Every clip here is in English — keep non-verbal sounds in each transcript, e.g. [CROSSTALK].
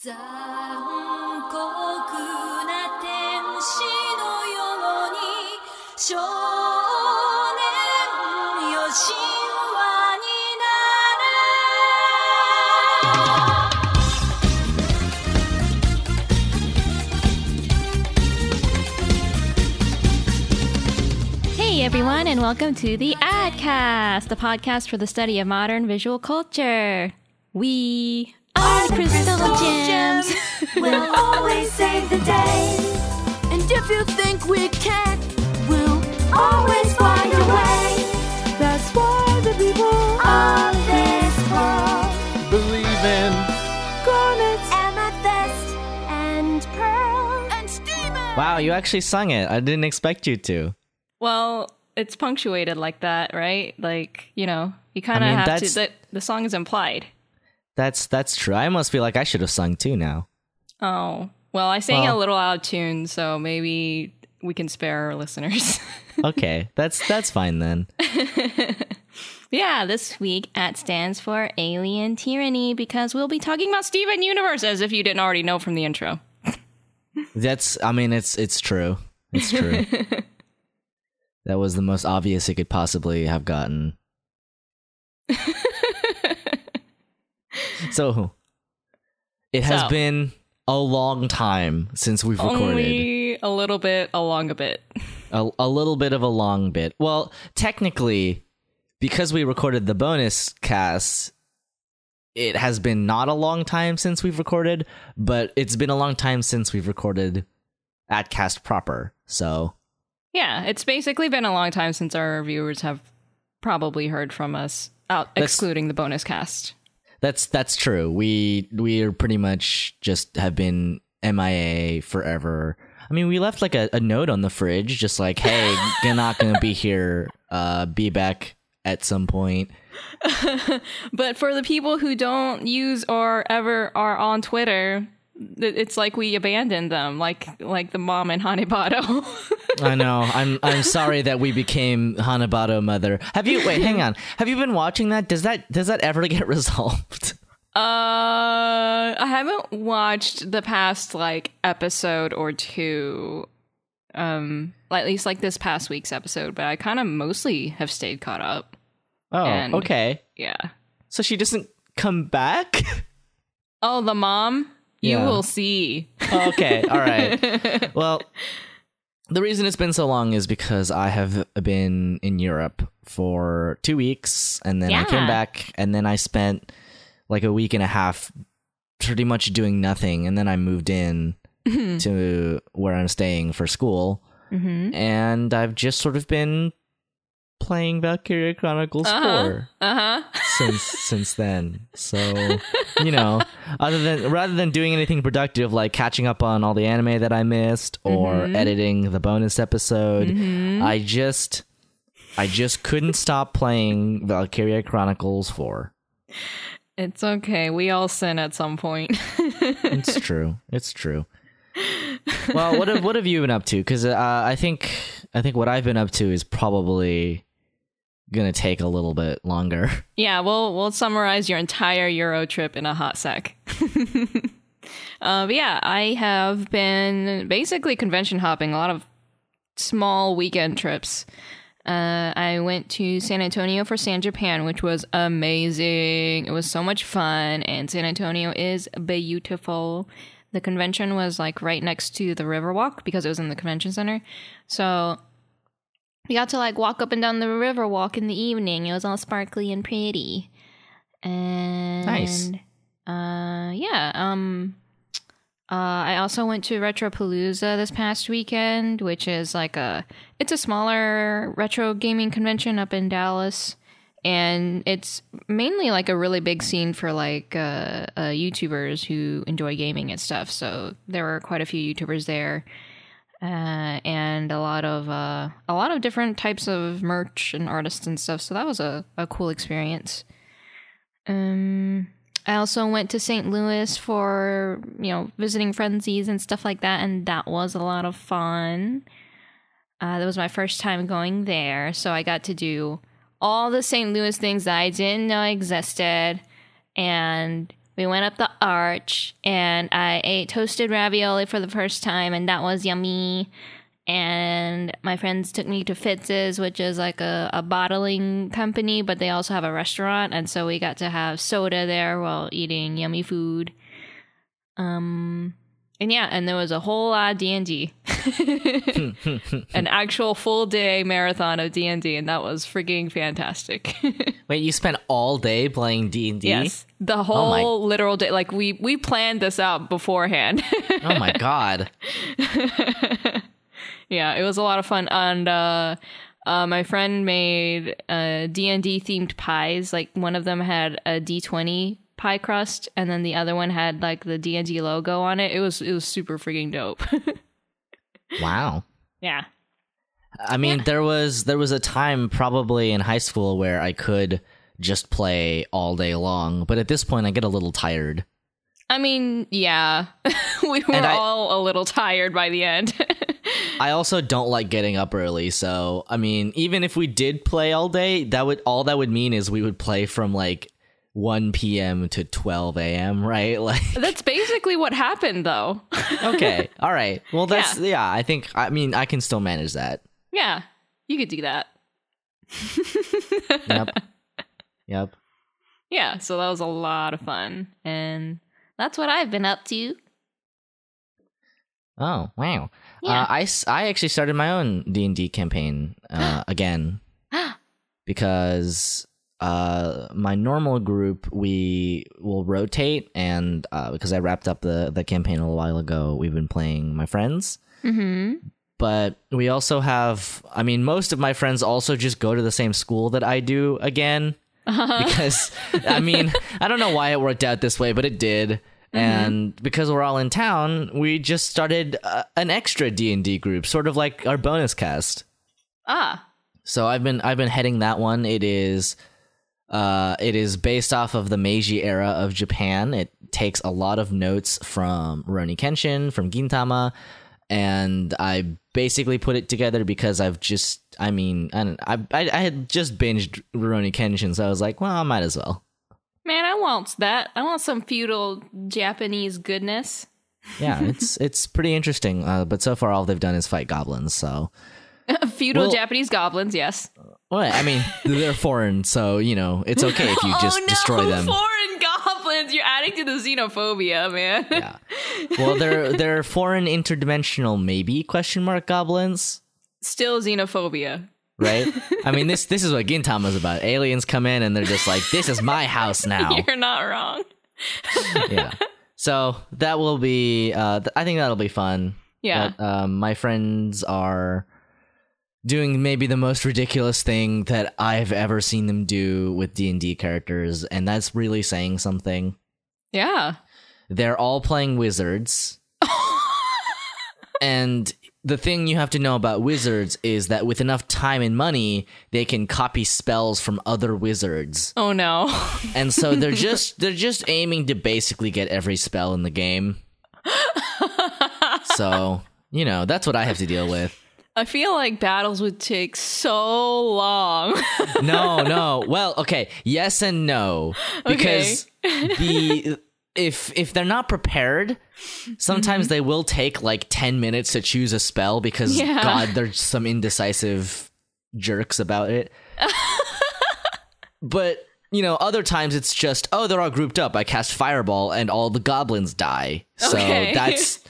残酷な天使のように少年よ神話になれ Hey everyone, and welcome to the Adcast, the podcast for the study of modern visual culture. We are the Crystal Gems. [LAUGHS] We'll always save the day. And if you think we can't, we'll always find a way. That's why the people of this world believe in. garnets, amethyst, and pearl, and Steven. Wow, you actually sung it. I didn't expect you to. well, it's punctuated like that, right? Like, you know, you kind of I mean, have to. The, the song is implied. That's that's true. I almost feel like I should have sung too now. Oh, well, I sang a little out of tune, so maybe we can spare our listeners. [LAUGHS] Okay, that's that's fine then. [LAUGHS] Yeah, this week at stands for Alien Tyranny because we'll be talking about Steven Universe as if you didn't already know from the intro. [LAUGHS] That's I mean it's it's true. It's true. that was the most obvious it could possibly have gotten. [LAUGHS] so it has So. been a long time since we've recorded. Only a little bit a long a bit. a, a little bit of a long bit. Well, technically, because we recorded the bonus cast, it has been not a long time since we've recorded, but it's been a long time since we've recorded at cast proper. So Yeah, it's basically been a long time since our viewers have probably heard from us, uh, out excluding the bonus cast. That's that's true. We we are pretty much just have been MIA forever. I mean, we left like a, a note on the fridge, just like, "Hey, [LAUGHS] you're not gonna be here. Uh, be back at some point." [LAUGHS] But for the people who don't use or ever are on Twitter, it's like we abandoned them, like like the mom in Hanebado. [LAUGHS] I know. I'm I'm sorry that we became Hanebado mother. Have you wait, hang on. Have you been watching that? Does that does that ever get [LAUGHS] resolved? Uh, I haven't watched the past like episode or two. Um, at least like this past week's episode, but I kind of mostly have stayed caught up. Oh, And- okay. Yeah. So she doesn't come back? [LAUGHS] Oh, the mom. You Yeah. will see. okay, [LAUGHS] all right. Well, the reason it's been so long is because I have been in Europe for 2 weeks and then I came back and then I spent like a week and a half pretty much doing nothing and then I moved in to where I'm staying for school. Mm-hmm. and I've just sort of been playing Valkyria Chronicles Uh-huh. 4 Uh huh. since since then. So, you know, other than rather than doing anything productive like catching up on all the anime that I missed or Mm-hmm. editing the bonus episode, I just I just couldn't stop playing Valkyria Chronicles 4. It's okay. We all sin at some point. [LAUGHS] It's true. It's true. Well, what have what have you been up to? Because uh, I think I think what I've been up to is probably gonna take a little bit longer. [LAUGHS] Yeah, we'll we'll summarize your entire Euro trip in a hot sec. [LAUGHS] uh, but yeah, I have been basically convention hopping, a lot of small weekend trips. Uh, I went to San Antonio for San Japan, which was amazing. It was so much fun, and San Antonio is beautiful. The convention was like right next to the Riverwalk because it was in the convention center. So we got to like walk up and down the river walk in the evening. It was all sparkly and pretty. And Nice. Uh yeah, um uh, I also went to Retropalooza this past weekend, which is like a it's a smaller retro gaming convention up in Dallas, and it's mainly like a really big scene for like uh, uh, YouTubers who enjoy gaming and stuff. So there were quite a few YouTubers there, uh, and a lot of uh, a lot of different types of merch and artists and stuff. So that was a, a cool experience. Um, I also went to St. Louis for, you know, visiting frenzies and stuff like that, and that was a lot of fun. Uh, that was my first time going there, so I got to do all the St. Louis things that I didn't know existed, and we went up the arch and I ate toasted ravioli for the first time, and that was yummy. And my friends took me to Fitz's, which is like a, a bottling company, but they also have a restaurant. And so we got to have soda there while eating yummy food. Um, and yeah, and there was a whole lot of D and D, [LAUGHS] an actual full day marathon of D and D, and that was freaking fantastic. [LAUGHS] Wait, you spent all day playing D and D? yes, the Oh whole literal day. Like we we planned this out beforehand. [LAUGHS] Oh my god. yeah, it was a lot of fun, and uh, uh, my friend made uh, D and D themed pies. Like one of them had a D twenty pie crust, and then the other one had like the D and D logo on it. It was it was super freaking dope. [LAUGHS] Wow. yeah. I mean, there was there was a time probably in high school where I could just play all day long, but at this point I get a little tired. I mean, yeah, [LAUGHS] we were I- all a little tired by the end. [LAUGHS] I also don't like getting up early, so I mean, even if we did play all day, that would all that would mean is we would play from like 1 p.m. to 12 a.m., right? [LAUGHS] Like That's basically what happened, though. [LAUGHS] okay. All right. Well, that's yeah, I think I mean, I can still manage that. yeah, you could do that. Yep. [LAUGHS] yep. Yeah, so that was a lot of fun, and that's what I've been up to. Oh, wow. Yeah. Uh, I, I actually started my own D&D campaign uh, [GASPS] again [GASPS] because uh, my normal group we will rotate and uh, because I wrapped up the, the campaign a little while ago, we've been playing my friends. mm-hmm. But we also have, I mean, most of my friends also just go to the same school that I do again. because I mean, [LAUGHS] I don't know why it worked out this way, but it did. And because we're all in town, we just started uh, an extra D and D group, sort of like our bonus cast. Ah, So I've been I've been heading that one. It is uh it is based off of the Meiji era of Japan. It takes a lot of notes from Rurouni Kenshin, from Gintama, and I basically put it together because I've just I mean, I don't, I, I I had just binged Rurouni Kenshin, so I was like, well, I might as well. man, I want that. I want some feudal Japanese goodness. Yeah, [LAUGHS] it's it's pretty interesting. Uh, but so far, all they've done is fight goblins. So, [LAUGHS] feudal Well- Japanese goblins, yes. Well, I mean, they're foreign, so you know it's okay if you just [LAUGHS] oh no, destroy them. foreign goblins! You're adding to the xenophobia, man. yeah. Well, they're [LAUGHS] they're foreign interdimensional maybe question mark goblins, Still xenophobia. right? [LAUGHS] I mean this this is what Gintama's about. Aliens come in and they're just like, "This is my house now." You're not wrong. yeah. So that will be. Uh, th- I think that'll be fun. Yeah. But, um, my friends are doing maybe the most ridiculous thing that I've ever seen them do with D and D characters, and that's really saying something. Yeah. They're all playing wizards. [LAUGHS] and the thing you have to know about wizards is that with enough time and money, they can copy spells from other wizards. Oh no. And so they're [LAUGHS] just they're just aiming to basically get every spell in the game. [LAUGHS] so, you know, that's what I have to deal with. I feel like battles would take so long. [LAUGHS] No, no. Well, okay, yes and no. Because the if if they're not prepared, sometimes mm-hmm. they will take like 10 minutes to choose a spell because Yeah. god, there's some indecisive jerks about it. [LAUGHS] but you know, other times it's just, oh, they're all grouped up. I cast fireball and all the goblins die. So Okay. that's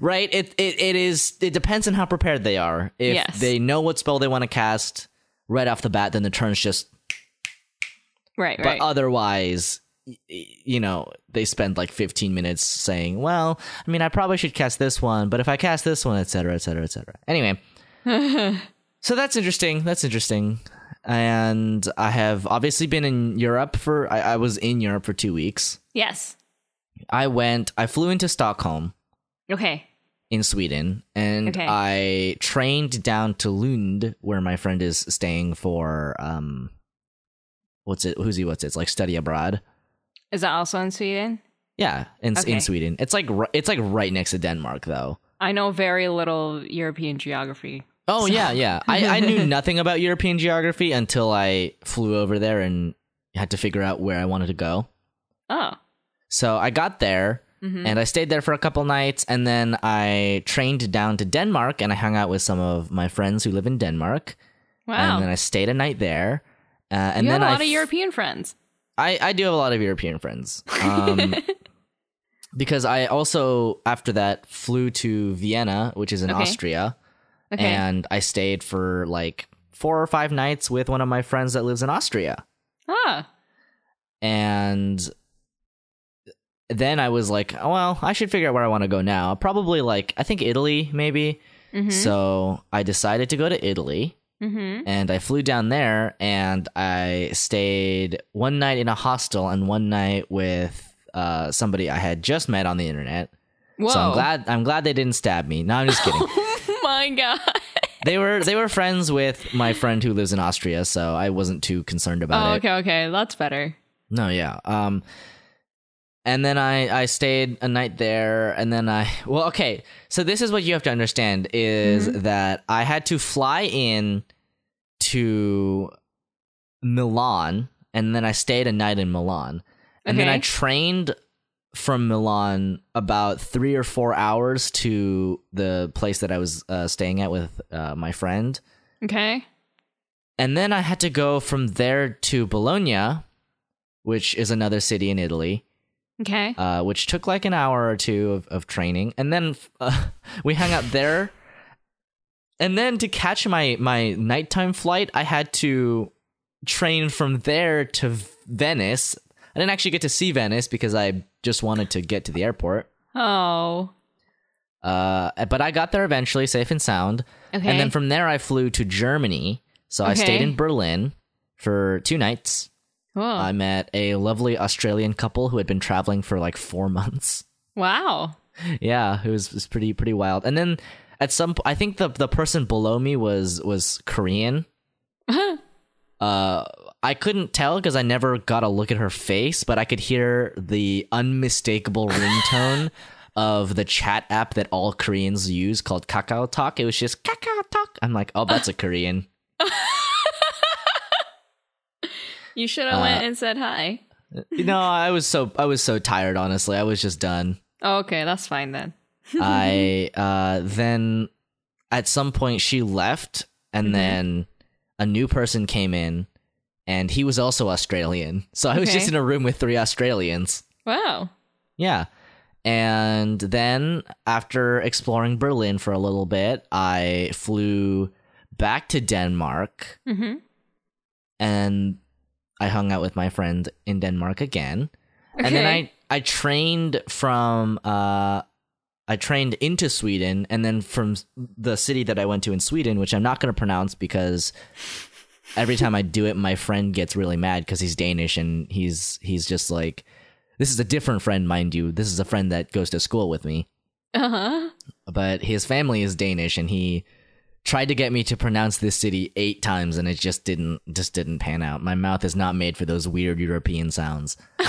right. It, it it is. It depends on how prepared they are. If Yes. they know what spell they want to cast right off the bat, then the turn's just. right, right. But right. otherwise, you know, they spend like 15 minutes saying, "Well, I mean, I probably should cast this one, but if I cast this one, etc., etc., etc." Anyway, [LAUGHS] so that's interesting. That's interesting. And I have obviously been in Europe for. I, I was in Europe for two weeks. yes. I went. I flew into Stockholm Okay. in Sweden, and Okay. I trained down to Lund, where my friend is staying for. Um, what's it? Who's he? What's it? It's like study abroad. Is that also in Sweden? Yeah, in Okay. in Sweden. It's like it's like right next to Denmark, though. I know very little European geography. Oh yeah, yeah. I, I knew [LAUGHS] nothing about European geography until I flew over there and had to figure out where I wanted to go. Oh. So I got there and I stayed there for a couple nights and then I trained down to Denmark and I hung out with some of my friends who live in Denmark. Wow. And then I stayed a night there. Uh, and you then have a I lot of European friends. I, I do have a lot of European friends. Um, [LAUGHS] because I also, after that, flew to Vienna, which is in Okay. Austria, Okay. and I stayed for like four or five nights with one of my friends that lives in Austria. ah. And then I was like, oh, well, I should figure out where I want to go now. Probably like, I think Italy, maybe. Mm-hmm. So I decided to go to Italy. mm-hmm. and I flew down there and I stayed one night in a hostel and one night with uh, somebody I had just met on the internet. Whoa. So I'm glad I'm glad they didn't stab me. No, I'm just kidding. [LAUGHS] Oh my god. [LAUGHS] they were they were friends with my friend who lives in Austria, so I wasn't too concerned about Oh, it. okay, okay. That's better. No, yeah. Um and then I I stayed a night there and then I well okay. So this is what you have to understand is that I had to fly in to Milan and then I stayed a night in Milan. And then I trained from Milan about 3 or 4 hours to the place that I was uh, staying at with uh, my friend. Okay. And then I had to go from there to Bologna, which is another city in Italy, Okay. uh, which took like an hour or two of, of training. And then uh, [LAUGHS] we hung out there. And then to catch my, my nighttime flight, I had to train from there to Venice. I didn't actually get to see Venice because I just wanted to get to the airport. Oh. Uh, but I got there eventually, safe and sound. Okay. And then from there, I flew to Germany. So I stayed in Berlin for two nights. I met a lovely Australian couple who had been traveling for like four [LAUGHS] months. wow. yeah, it was, was pretty pretty wild. And then at some, I think the the person below me was was Korean. uh, I couldn't tell because I never got a look at her face, but I could hear the unmistakable [LAUGHS] ringtone of the chat app that all Koreans use called Kakao Talk. It was just Kakao Talk. I'm like, oh, that's a [LAUGHS] Korean. You should have Uh, went and said hi. no, I was so I was so tired. Honestly, I was just done. Oh, okay, that's fine then. [LAUGHS] I [LAUGHS] uh, then at some point she left, and Mhm. then a new person came in, and he was also Australian. So I was Okay. just in a room with three Australians. Wow. Yeah. And then after exploring Berlin for a little bit, I flew back to Denmark Mm-hmm. and I hung out with my friend in Denmark again. And then I I trained from uh I trained into Sweden and then from the city that I went to in Sweden, which I'm not going to pronounce because every time I do it my friend gets really mad cuz he's Danish and he's he's just like this is a different friend mind you. This is a friend that goes to school with me. Uh huh. But his family is Danish and he tried to get me to pronounce this city 8 times and it just didn't just didn't pan out. My mouth is not made for those weird European sounds. [LAUGHS]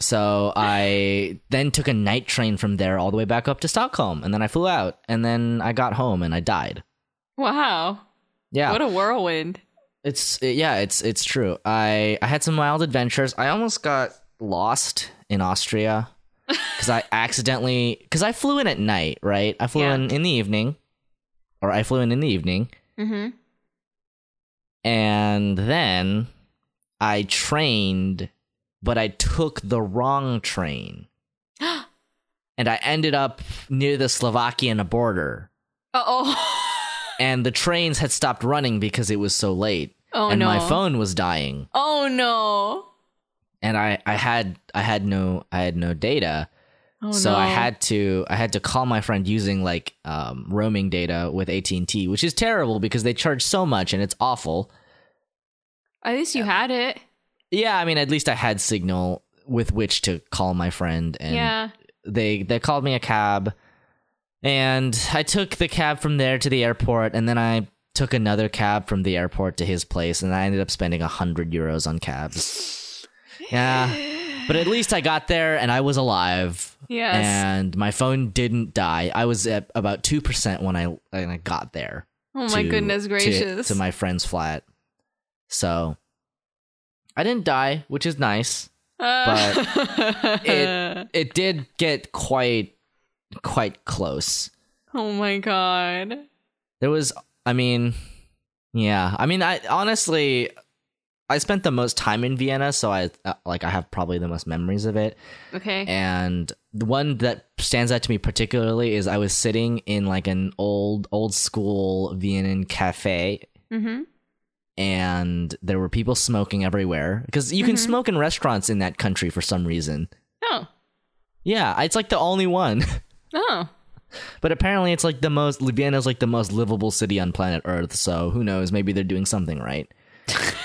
So I then took a night train from there all the way back up to Stockholm, and then I flew out, and then I got home and I died. Wow. Yeah, What a whirlwind. it's yeah, it's it's true. I I had some wild adventures. I almost got lost in Austria because I accidentally because I flew in at night. Right, I flew Yeah. in in the evening, or I flew in in the evening, Mm-hmm. and then I trained, but I took the wrong train. [GASPS] and I ended up near the Slovakian border. Uh oh. [LAUGHS] And the trains had stopped running because it was so late. Oh and no. my phone was dying. Oh no. And I, I had I had no I had no data. Oh so no. I had to I had to call my friend using like um, roaming data with AT&T, which is terrible because they charge so much and it's awful. At least you had it. Yeah, I mean at least I had signal with which to call my friend and yeah. they they called me a cab and I took the cab from there to the airport and then I took another cab from the airport to his place and I ended up spending a hundred euros on cabs. Yeah. But at least I got there and I was alive. Yes. And my phone didn't die. I was at about two percent when I when I got there. oh my to- goodness gracious. To, my friend's flat. So I didn't die, which is nice. Uh, it [LAUGHS] it did get quite quite close. oh my god. There was, I mean, yeah, I mean, I honestly, I spent the most time in Vienna, so I uh, like I have probably the most memories of it. Okay. And the one that stands out to me particularly is I was sitting in like an old old school Vienna cafe mm-hmm. and there were people smoking everywhere because you can smoke in restaurants in that country for some reason. Oh. Yeah, it's like the only one. [LAUGHS] Oh. but apparently it's like the most Vienna's like the most livable city on planet Earth, so who knows, maybe they're doing something right. [LAUGHS]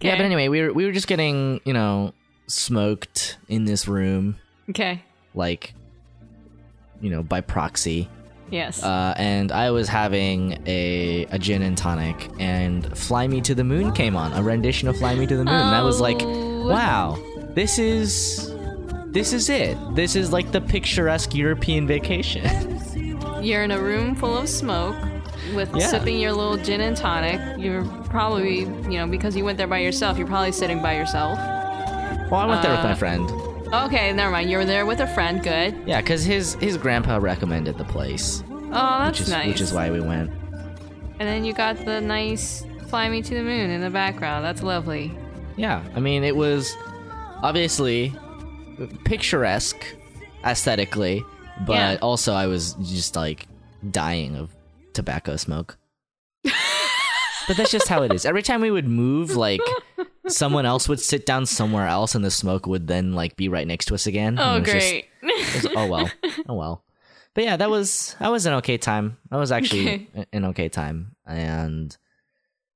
Yeah, but anyway, we were we were just getting, you know, smoked in this room Okay. like you know, by proxy. Yes. Uh, and I was having a, a gin and tonic, and Fly Me to the Moon came on, a rendition of Fly Me to the Moon. And I was like, Oh. wow, this is this is it. This is like the picturesque European vacation. [LAUGHS] You're in a room full of smoke with Yeah. sipping your little gin and tonic. You're probably, you know, because you went there by yourself, you're probably sitting by yourself. well, I went there with my Uh, friend. Okay, never mind. You were there with a friend. Good. Yeah, because his his grandpa recommended the place, Oh, that's which is nice. which is why we went. And then you got the nice "Fly Me to the Moon" in the background. That's lovely. Yeah, I mean, it was obviously picturesque aesthetically, but Yeah. also I was just like dying of tobacco smoke. [LAUGHS] but that's just how it is. Every time we would move, like someone else would sit down somewhere else, and the smoke would then like be right next to us again. Oh, just- great. it was- oh well, oh well. But yeah, that was that was an okay time. That was actually Okay. an okay time, and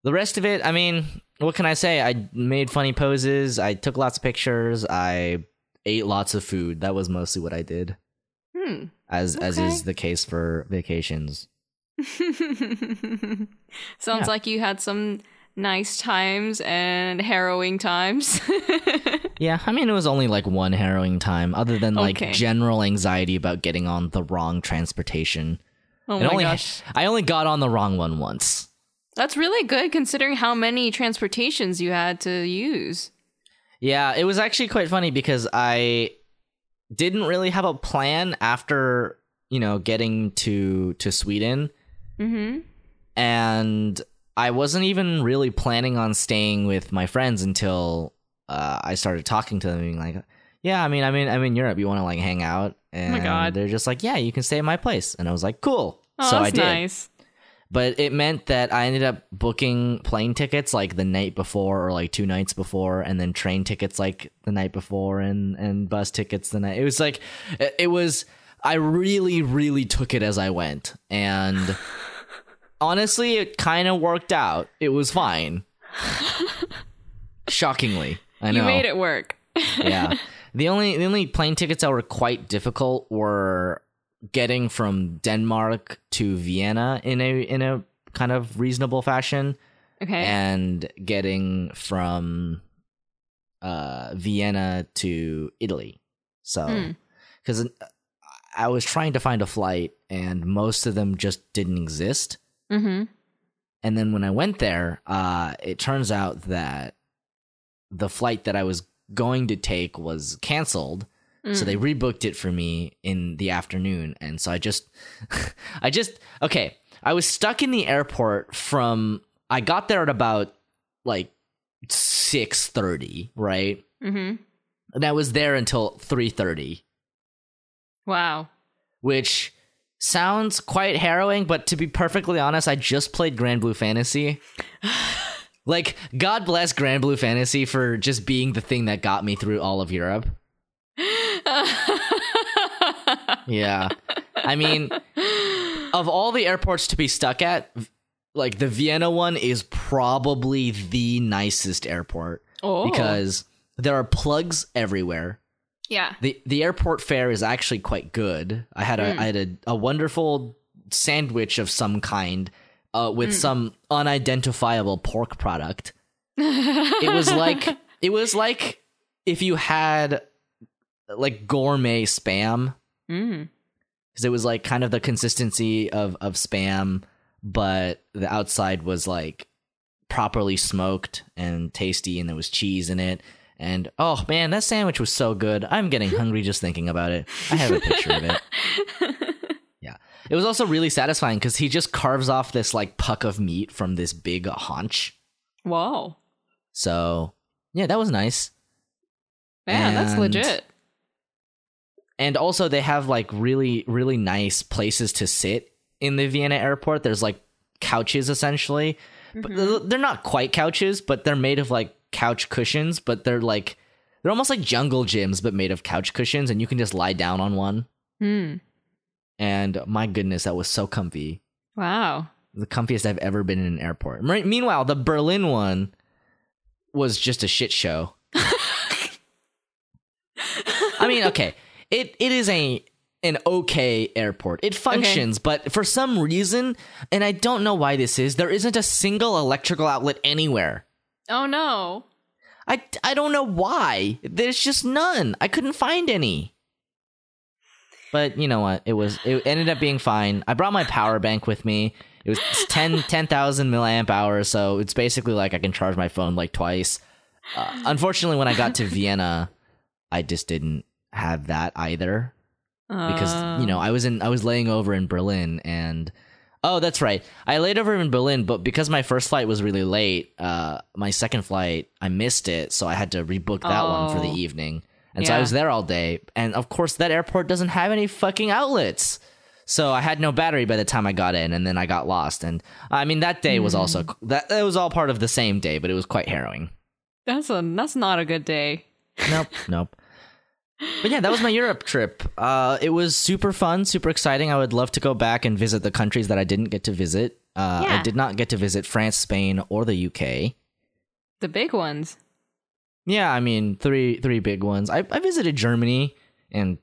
the rest of it, I mean, what can I say? I made funny poses. I took lots of pictures. I ate lots of food. That was mostly what I did, hmm. as as is the case for vacations. [LAUGHS] Sounds Yeah. like you had some nice times and harrowing times. [LAUGHS] Yeah, I mean, it was only like one harrowing time, other than like Okay. general anxiety about getting on the wrong transportation. oh It my only, gosh. I only got on the wrong one once. That's really good considering how many transportations you had to use. Yeah, it was actually quite funny because I didn't really have a plan after, you know, getting to to Sweden Mm-hmm. and I wasn't even really planning on staying with my friends until uh, I started talking to them being like, "Yeah, I mean, I mean, I'm in Europe. You want to like hang out?" And Oh my God. they're just like, "Yeah, you can stay at my place." And I was like, "Cool." Oh, so that's I did. nice. But it meant that I ended up booking plane tickets like the night before or like two nights before, and then train tickets like the night before, and and bus tickets the night. It was like it was. I really, really took it as I went, and [LAUGHS] honestly, it kind of worked out. It was fine. Shockingly, I know You made it work. yeah. [LAUGHS] The only the only plane tickets that were quite difficult were getting from Denmark to Vienna in a in a kind of reasonable fashion Okay. and getting from uh Vienna to Italy. So Hmm. cuz I was trying to find a flight and most of them just didn't exist. mm-hmm. And then when I went there, uh, it turns out that the flight that I was going to take was canceled. So they rebooked it for me in the afternoon. And so I just, [LAUGHS] I just, okay, I was stuck in the airport from, I got there at about like 6.30, right? Mm-hmm. And I was there until 3.30, Wow. which sounds quite harrowing, but to be perfectly honest, I just played Granblue Fantasy. [LAUGHS] like, God bless Granblue Fantasy for just being the thing that got me through all of Europe. [LAUGHS] Yeah. I mean, of all the airports to be stuck at, like the Vienna one is probably the nicest airport oh. because there are plugs everywhere. Yeah. the The airport fare is actually quite good. I had a I had a, a wonderful sandwich of some kind uh, with some unidentifiable pork product. [LAUGHS] it was like it was like if you had like gourmet spam Mm. because it was like kind of the consistency of of spam, but the outside was like properly smoked and tasty, and there was cheese in it, And oh man, that sandwich was so good. I'm getting [LAUGHS] hungry just thinking about it. I have a picture of it. [LAUGHS] Yeah. It was also really satisfying because he just carves off this like puck of meat from this big haunch. Wow. So yeah, that was nice. Yeah, that's legit. And also they have like really, really nice places to sit in the Vienna airport. There's like couches essentially. But they're- they're not quite couches, but they're made of like couch cushions, but they're like they're almost like jungle gyms but made of couch cushions and you can just lie down on one. Hmm. And my goodness, that was so comfy. Wow. the comfiest I've ever been in an airport. Meanwhile, the Berlin one was just a shit show. I mean, okay, it it is a an okay airport. It functions, but for some reason, and I don't know why this is, there isn't a single electrical outlet anywhere. Oh no. I I don't know why. There's just none. I couldn't find any. But you know what? It was it ended up being fine. I brought my power bank with me. It was [LAUGHS] 10 10,000 milliamp hours, so it's basically like I can charge my phone like twice. Uh, unfortunately, when I got to [LAUGHS] Vienna, I just didn't have that either because you know I was in I was laying over in Berlin and oh that's right. I laid over in Berlin but because my first flight was really late uh my second flight I missed it so I had to rebook that one for the Oh. evening. And so I was there all day. And of course that airport doesn't have any fucking outlets. So I had no battery by the time I got in and then I got lost. And I mean that day was also that that was all part of the same day but it was quite harrowing. That's a that's not a good day. nope, nope. But yeah, that was my Europe trip. Uh, it was super fun, super exciting. I would love to go back and visit the countries that I didn't get to visit. Uh, I did not get to visit France, Spain, or the UK. The big ones. Yeah, I mean three three big ones. I, I visited Germany and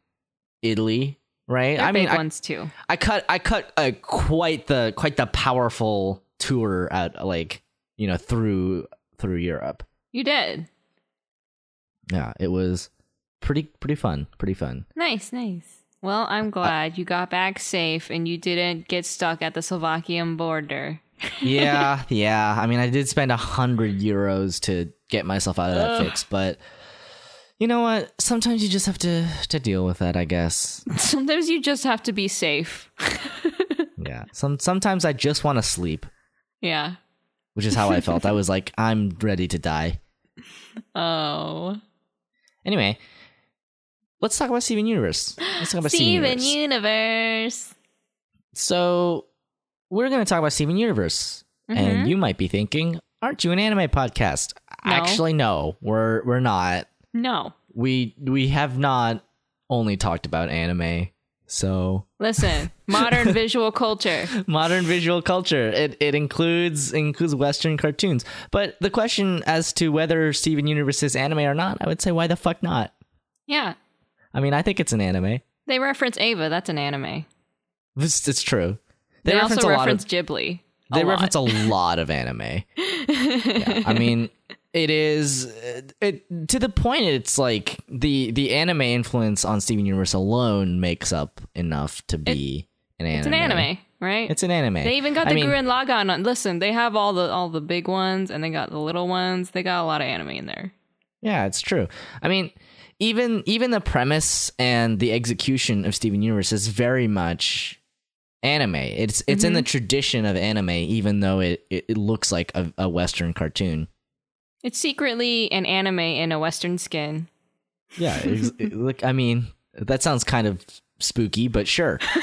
Italy, right? They're I mean, big I, ones too. I cut I cut uh, quite the quite the powerful tour at like you know through through Europe. You did. Yeah, it was pretty pretty fun, pretty fun. Nice, nice. Well, I'm uh, glad you got back safe and you didn't get stuck at the Slovakian border. [LAUGHS] yeah, yeah. I mean, I did spend a hundred euros to get myself out of that Ugh. fix, but you know what? Sometimes you just have to to deal with that. I guess. [LAUGHS] Sometimes you just have to be safe. [LAUGHS] Yeah. Some sometimes I just want to sleep, Yeah. which is how I felt. I was like, I'm ready to die. Oh. Anyway, let's talk about Steven Universe. Let's talk about Steven Steven, Universe. Universe. so we're going to talk about Steven Universe, and mm-hmm. you might be thinking, "Aren't you an anime podcast?" No. Actually, no, we're we're not. No. we we have not only talked about anime so Listen, [LAUGHS] modern visual culture. modern visual culture it it includes includes western cartoons but the question as to whether steven universe is anime or not i would say why the fuck not Yeah. I mean i think it's an anime They reference Eva. That's an anime. it's, it's true They, also a lot reference of Ghibli. they lot. reference a lot of anime [LAUGHS] Yeah, i mean it is uh, it to the point it's like the the anime influence on steven universe alone makes up enough to be an anime It's an anime, right? It's an anime. they even got I the mean, Gurren Lagann on. Listen, they have all the all the big ones, and they got the little ones. They got a lot of anime in there. Yeah, it's true. I mean, even even the premise and the execution of Steven Universe is very much anime. It's it's in the mm-hmm. tradition of anime, even though it, it, it looks like a, a Western cartoon. It's secretly an anime in a Western skin. Yeah, it- [LAUGHS] look, I mean, that sounds kind of spooky, but sure. [LAUGHS]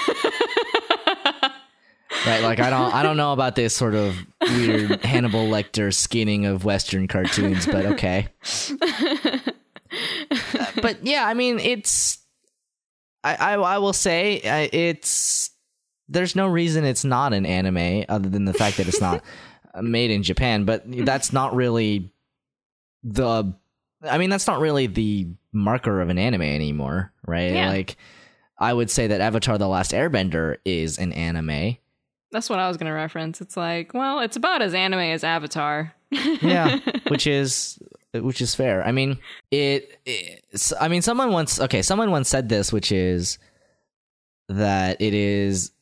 right, like I don't I don't know about this sort of weird Hannibal Lecter skinning of Western cartoons, but okay. [LAUGHS] but yeah, I mean, it's I I, I will say uh, it's there's no reason it's not an anime other than the fact that it's not [LAUGHS] made in Japan, but that's not really the I mean, that's not really the marker of an anime anymore, right? Yeah. Like I would say that Avatar the Last Airbender is an anime. That's what I was going to reference. It's like, well, it's about as anime as Avatar. yeah [LAUGHS] which is which is fair i mean it, it's i mean someone once okay someone once said this which is that it is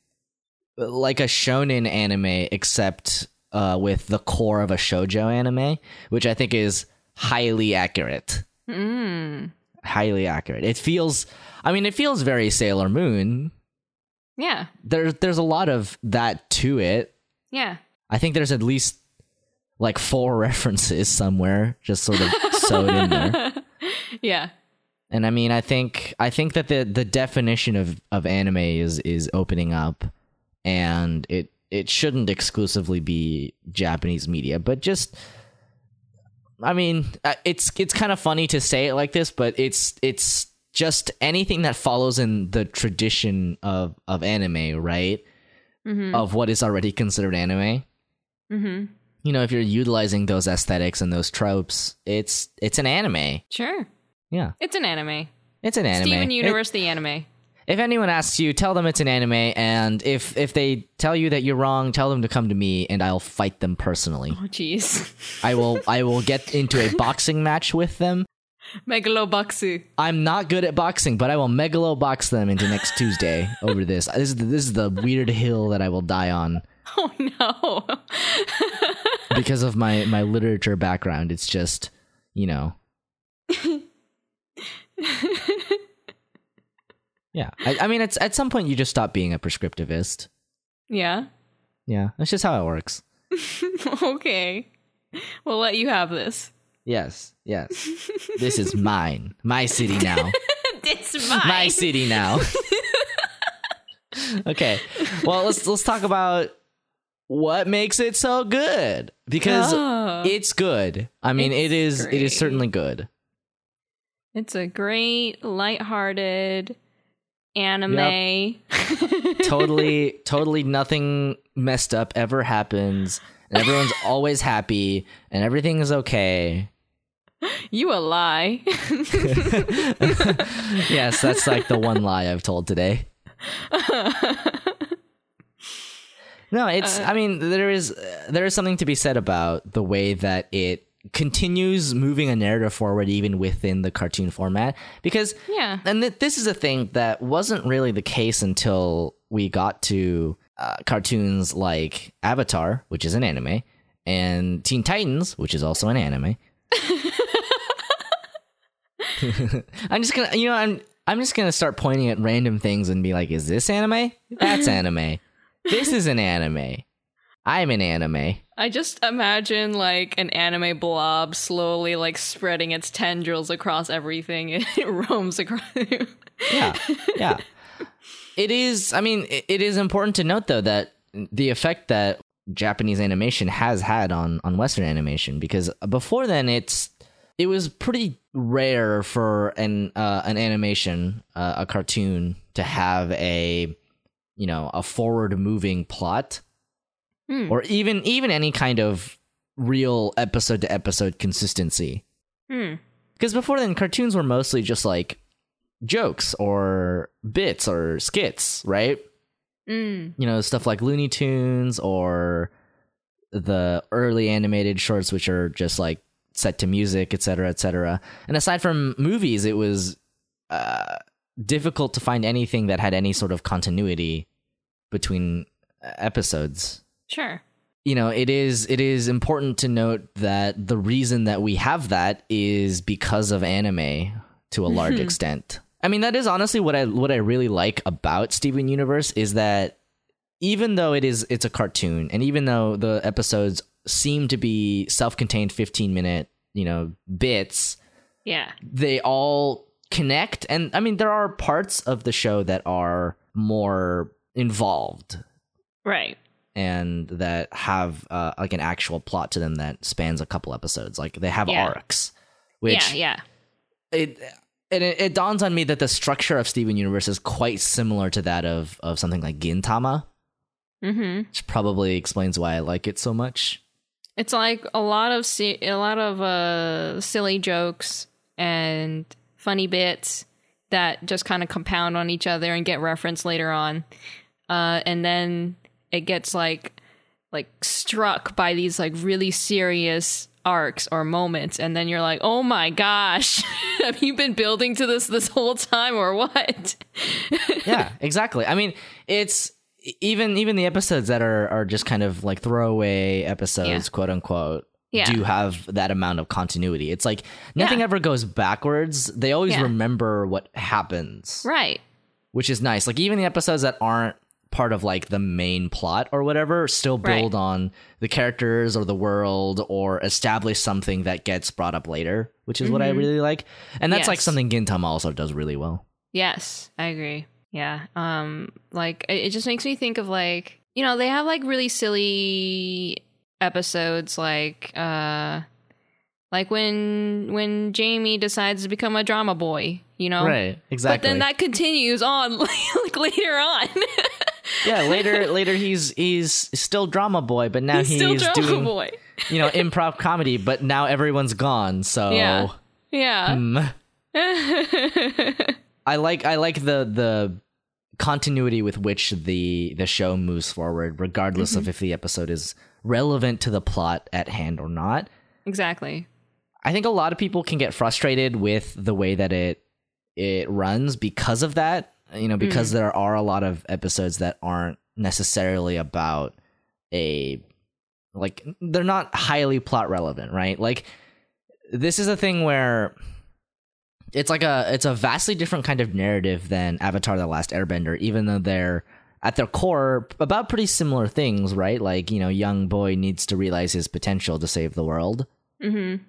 like a shonen anime except uh with the core of a shojo anime which i think is highly accurate Mm. Highly accurate. It feels I mean it feels very Sailor Moon. Yeah. There's there's a lot of that to it. Yeah. I think there's at least like four [LAUGHS] references somewhere just sort of sewed in there. [LAUGHS] Yeah. And I mean, I think I think that the the definition of of anime is is opening up, and it it shouldn't exclusively be Japanese media, but just. I mean, uh, it's it's kind of funny to say it like this, but it's it's just anything that follows in the tradition of of anime, right? Mm-hmm. Of what is already considered anime. Mm-hmm. You know, if you're utilizing those aesthetics and those tropes, it's it's an anime. Sure. Yeah, It's an anime. it's an anime. Steven It- Universe, the anime. if anyone asks you, tell them it's an anime, and if if they tell you that you're wrong, tell them to come to me, and I'll fight them personally. Oh, jeez. I will [LAUGHS] I will get into a boxing match with them. Megaloboxu. I'm not good at boxing, but I will megalo box them into next Tuesday over this. This is the, this is the weird hill that I will die on [LAUGHS] Oh no. [LAUGHS] because of my my literature background. It's just you know. [LAUGHS] Yeah, I, I mean, it's at some point you just stop being a prescriptivist. yeah. Yeah, that's just how it works. okay. We'll let you have this. Yes, yes. this is mine. My city now. It's mine. My city now. okay. Well, let's let's talk about what makes it so good because Oh. it's good. I mean, it is it is certainly good. It's a great, lighthearted anime. [LAUGHS] Totally totally nothing messed up ever happens. And everyone's [LAUGHS] always happy and everything is okay. you a lie. [LAUGHS] Yes, that's like the one lie I've told today. No, it's. I mean, there is there is something to be said about the way that it continues moving a narrative forward, even within the cartoon format. Because, yeah. and th- this is a thing that wasn't really the case until we got to uh, cartoons like Avatar, which is an anime, and Teen Titans, which is also an anime. [LAUGHS] I'm just gonna, you know, I'm I'm just gonna start pointing at random things and be like, "Is this anime? That's [LAUGHS] anime. This is an anime. I'm an anime." I just imagine like an anime blob slowly like spreading its tendrils across everything. [LAUGHS] It roams across. [LAUGHS] Yeah, yeah. It is. I mean, it, it is important to note though that the effect that Japanese animation has had on on Western animation, because before then, it's it was pretty rare for an uh, an animation, uh, a cartoon, to have a you know a forward moving plot Hmm. or even even any kind of real episode to episode consistency Hmm. because before then cartoons were mostly just like jokes or bits or skits right Mm. you know stuff like looney tunes or the early animated shorts which are just like set to music etc etc and aside from movies it was uh, difficult to find anything that had any sort of continuity between uh, episodes Sure. you know it is it is important to note that the reason that we have that is because of anime to a large extent i mean that is honestly what i what i really like about steven universe is that even though it is it's a cartoon and even though the episodes seem to be self-contained 15 minute you know bits Yeah. they all connect and i mean there are parts of the show that are more involved Right. and that have uh, like an actual plot to them that spans a couple episodes. Like they have Yeah. arcs, which yeah. it, it it dawns on me that the structure of Steven Universe is quite similar to that of of something like Gintama, Mm-hmm. which probably explains why I like it so much. It's like a lot of si- a lot of uh, silly jokes and funny bits that just kind of compound on each other and get referenced later on, uh, and then it gets like like struck by these like really serious arcs or moments, and then you're like, oh my gosh, [LAUGHS] have you been building to this this whole time or what? [LAUGHS] yeah, exactly. I mean, it's even even the episodes that are are just kind of like throwaway episodes, Yeah. quote unquote. Yeah. do have that amount of continuity. It's like nothing Yeah. ever goes backwards. They always Yeah. remember what happens, Right. which is nice. Like even the episodes that aren't part of like the main plot or whatever still Right. build on the characters or the world or establish something that gets brought up later, which is what I really like. And that's like Mm-hmm. Something Gintama also does really well. Yes, I agree. Yeah. Um like it just makes me think of like, you know, they have like really silly episodes like uh like when when Jamie decides to become a drama boy, you know? Right. Exactly. But then that continues on [LAUGHS] like later on. [LAUGHS] yeah, later later he's he's still drama boy, but now He's he's, still drama doing boy. you know improv comedy, but now everyone's gone. So Yeah. Yeah. mm, [LAUGHS] I like I like the the continuity with which the the show moves forward, regardless Mm-hmm. of if the episode is relevant to the plot at hand or not. exactly. I think a lot of people can get frustrated with the way that it it runs because of that. You know, because mm-hmm. there are a lot of episodes that aren't necessarily about a like they're not highly plot relevant, right? Like this is a thing where it's like a it's a vastly different kind of narrative than Avatar the Last Airbender, even though they're at their core about pretty similar things, right? Like, you know, young boy needs to realize his potential to save the world Mhm.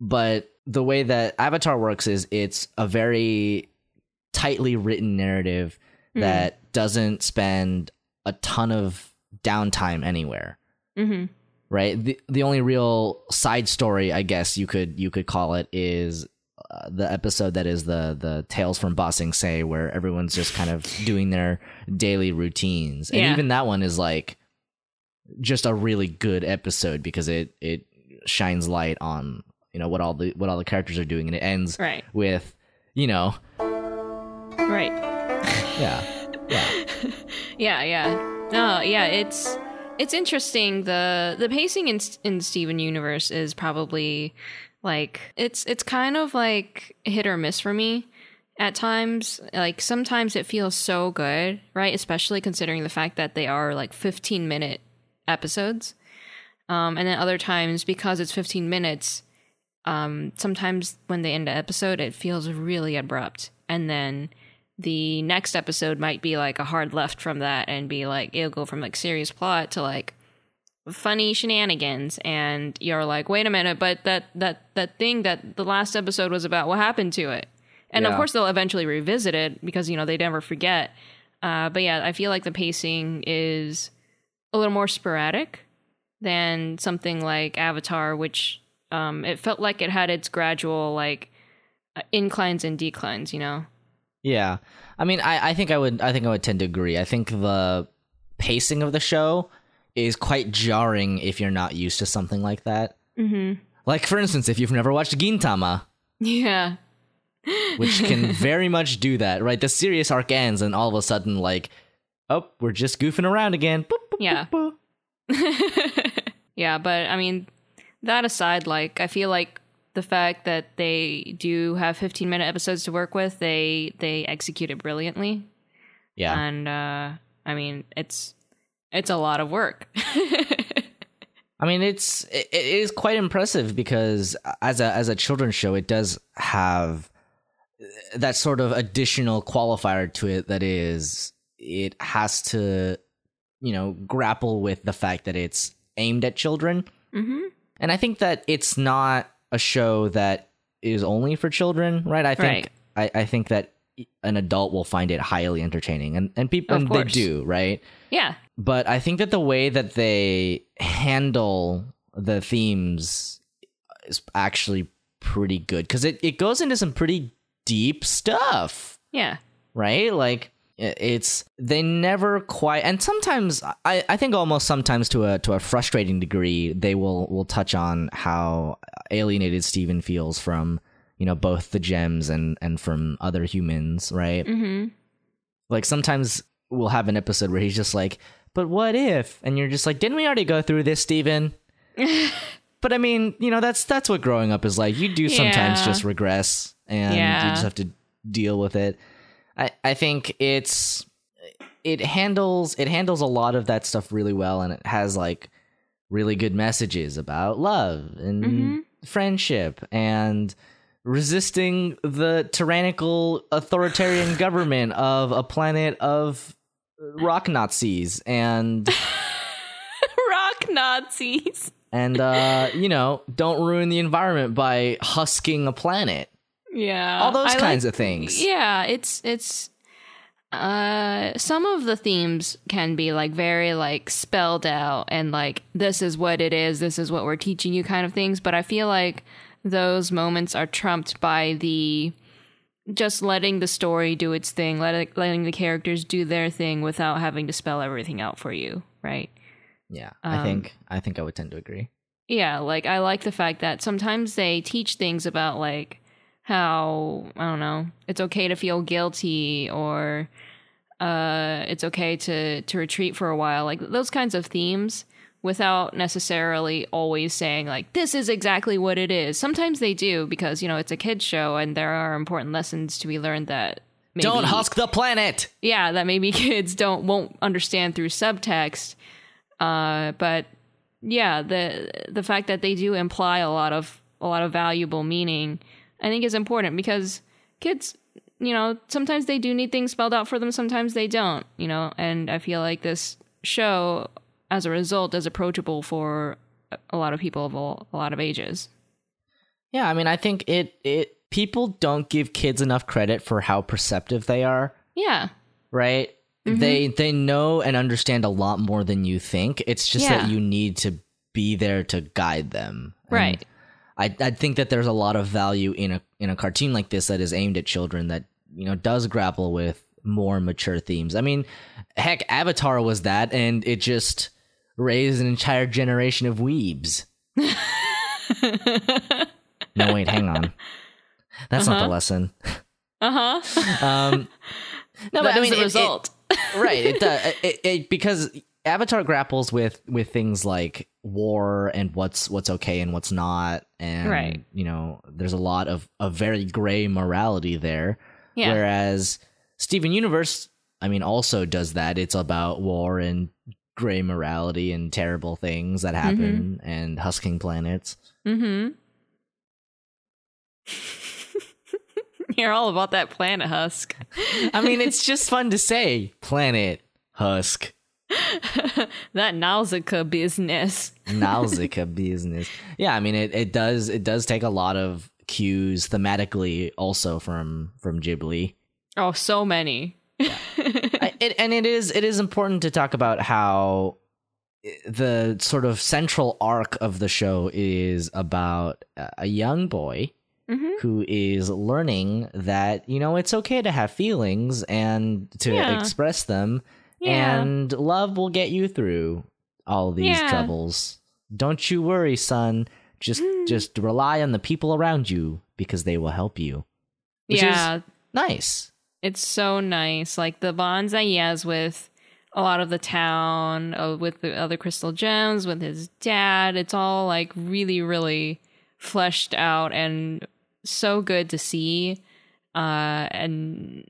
but the way that Avatar works is it's a very tightly written narrative that doesn't spend a ton of downtime anywhere. Mhm. Right? The the only real side story, I guess you could you could call it is uh, the episode that is the the Tales from Ba Sing Se where everyone's just kind of doing their daily routines. And Yeah. even that one is like just a really good episode because it it shines light on you know what all the what all the characters are doing and it ends Right. with you know Right. [LAUGHS] yeah yeah [LAUGHS] Yeah, yeah. No, yeah, it's it's interesting. The the pacing in in Steven Universe is probably like it's it's kind of like hit or miss for me at times. Like sometimes it feels so good, right? Especially considering the fact that they are like 15 minute episodes. Um, and then other times because it's 15 minutes, um, sometimes when they end the episode, it feels really abrupt. And then the next episode might be like a hard left from that and be like, it'll go from like serious plot to like funny shenanigans. And you're like, wait a minute, but that, that, that thing that the last episode was about, what happened to it? And of course, they'll eventually revisit it because, you know, they never forget. Uh, but yeah, I feel like the pacing is a little more sporadic than something like Avatar, which um, it felt like it had its gradual like uh, inclines and declines. You know? Yeah, I mean, I, I think I would I think I would tend to agree. I think the pacing of the show is quite jarring if you're not used to something like that. Mm-hmm. Like for instance, if you've never watched Gintama, Yeah. which can [LAUGHS] very much do that, right? The serious arc ends, and all of a sudden, like, oh, we're just goofing around again. Boop, boop, Yeah. boop, [LAUGHS] yeah, but I mean, that aside, like I feel like the fact that they do have 15 minute episodes to work with, they they execute it brilliantly, Yeah, and uh, I mean, it's it's a lot of work. [LAUGHS] I mean, it's it, it is quite impressive because as a as a children's show, it does have that sort of additional qualifier to it that is it has to you know grapple with the fact that it's aimed at children mm-hmm. and i think that it's not a show that is only for children right i think I, I think that an adult will find it highly entertaining and and people and they do right Yeah. but I think that the way that they handle the themes is actually pretty good because it, it goes into some pretty deep stuff, Yeah. right? Like it's they never quite and sometimes I, I think almost sometimes to a to a frustrating degree they will will touch on how alienated Steven feels from you know both the gems and and from other humans, right? Mm-hmm. like sometimes we'll have an episode where he's just like but what if and you're just like didn't we already go through this steven [LAUGHS] but i mean you know that's that's what growing up is like you do sometimes Yeah. just regress and you just have to deal with it i i think it's it handles it handles a lot of that stuff really well and it has like really good messages about love and friendship and resisting the tyrannical authoritarian government of a planet of rock Nazis and [LAUGHS] Rock Nazis. and uh you know don't ruin the environment by husking a planet Yeah. all those I kinds like- of things Yeah, it's it's uh some of the themes can be like very like spelled out and like this is what it is, this is what we're teaching you kind of things, but I feel like those moments are trumped by the just letting the story do its thing, letting letting the characters do their thing without having to spell everything out for you, right? yeah i Um, think i think i would tend to agree Yeah, like I like the fact that sometimes they teach things about like how I don't know, it's okay to feel guilty or uh it's okay to to retreat for a while. Like those kinds of themes without necessarily always saying like this is exactly what it is. Sometimes they do because, you know, it's a kids show and there are important lessons to be learned that maybe, don't husk the planet yeah, that maybe [LAUGHS] kids don't won't understand through subtext. Uh, but yeah, the the fact that they do imply a lot of a lot of valuable meaning, I think is important because kids, you know, sometimes they do need things spelled out for them, sometimes they don't, you know, and I feel like this show, as a result, is approachable for a lot of people of all, a lot of ages. Yeah, I mean, I think it it people don't give kids enough credit for how perceptive they are, Yeah, right? Mm-hmm. They they know and understand a lot more than you think. It's just Yeah. that you need to be there to guide them. And right. I I think that there's a lot of value in a in a cartoon like this that is aimed at children that you know does grapple with more mature themes. I mean, heck, Avatar was that, and it just raised an entire generation of weebs. [LAUGHS] no, wait, hang on. That's not the lesson. Uh huh. [LAUGHS] Um, [LAUGHS] no, But but I mean, a it- it- result, right? It, does it, it because Avatar grapples with with things like war and what's what's okay and what's not, and Right. you know, there's a lot of a very gray morality there. yeah, Whereas Steven Universe, I mean, also does that. It's about war and gray morality and terrible things that happen and husking planets. Mm-hmm. [LAUGHS] You're all about that planet husk. I mean, it's just fun to say planet husk. [LAUGHS] that Nausicaa business. Nausicaa [LAUGHS] business. Yeah, I mean it, it does it does take a lot of cues thematically also from from Ghibli. Oh, so many. I, it, and it is it is important to talk about how the sort of central arc of the show is about a- young boy Mhm. who is learning that you know it's okay to have feelings and to Yeah. express them Yeah. and love will get you through all these Yeah. troubles don't you worry son just Mm. just rely on the people around you because they will help you which yeah, nice it's so nice. Like the bonds that he has with a lot of the town, uh, with the other crystal gems, with his dad. It's all like really, really fleshed out and so good to see. Uh, and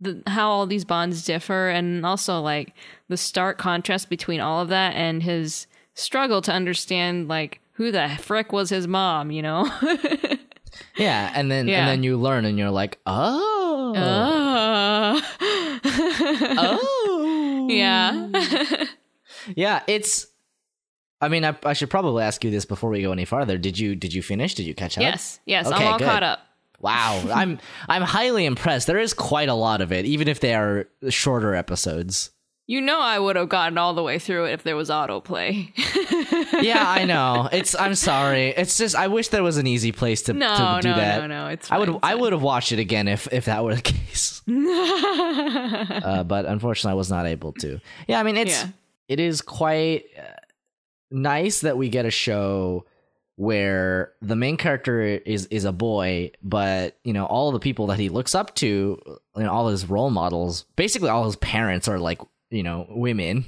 the, how all these bonds differ, and also like the stark contrast between all of that and his struggle to understand like who the frick was his mom, you know? [LAUGHS] yeah and then Yeah. and then you learn and you're like oh oh. [LAUGHS] oh yeah. [LAUGHS] yeah it's i mean I, I should probably ask you this before we go any farther did you did you finish did you catch up yes. Yes. Okay, I'm all good. caught up. wow i'm i'm highly impressed there is quite a lot of it even if they are shorter episodes You know, I would have gotten all the way through it if there was autoplay. [LAUGHS] yeah i know it's i'm sorry it's just i wish there was an easy place to, no, to do no, that no, no. no. It's I would fine, I would have watched it again if if that were the [LAUGHS] case. [LAUGHS] Uh, but unfortunately, I was not able to. Yeah, I mean it's Yeah. it is quite uh, nice that we get a show where the main character is is a boy, but you know all the people that he looks up to, you know, all his role models, basically all his parents are like you know women.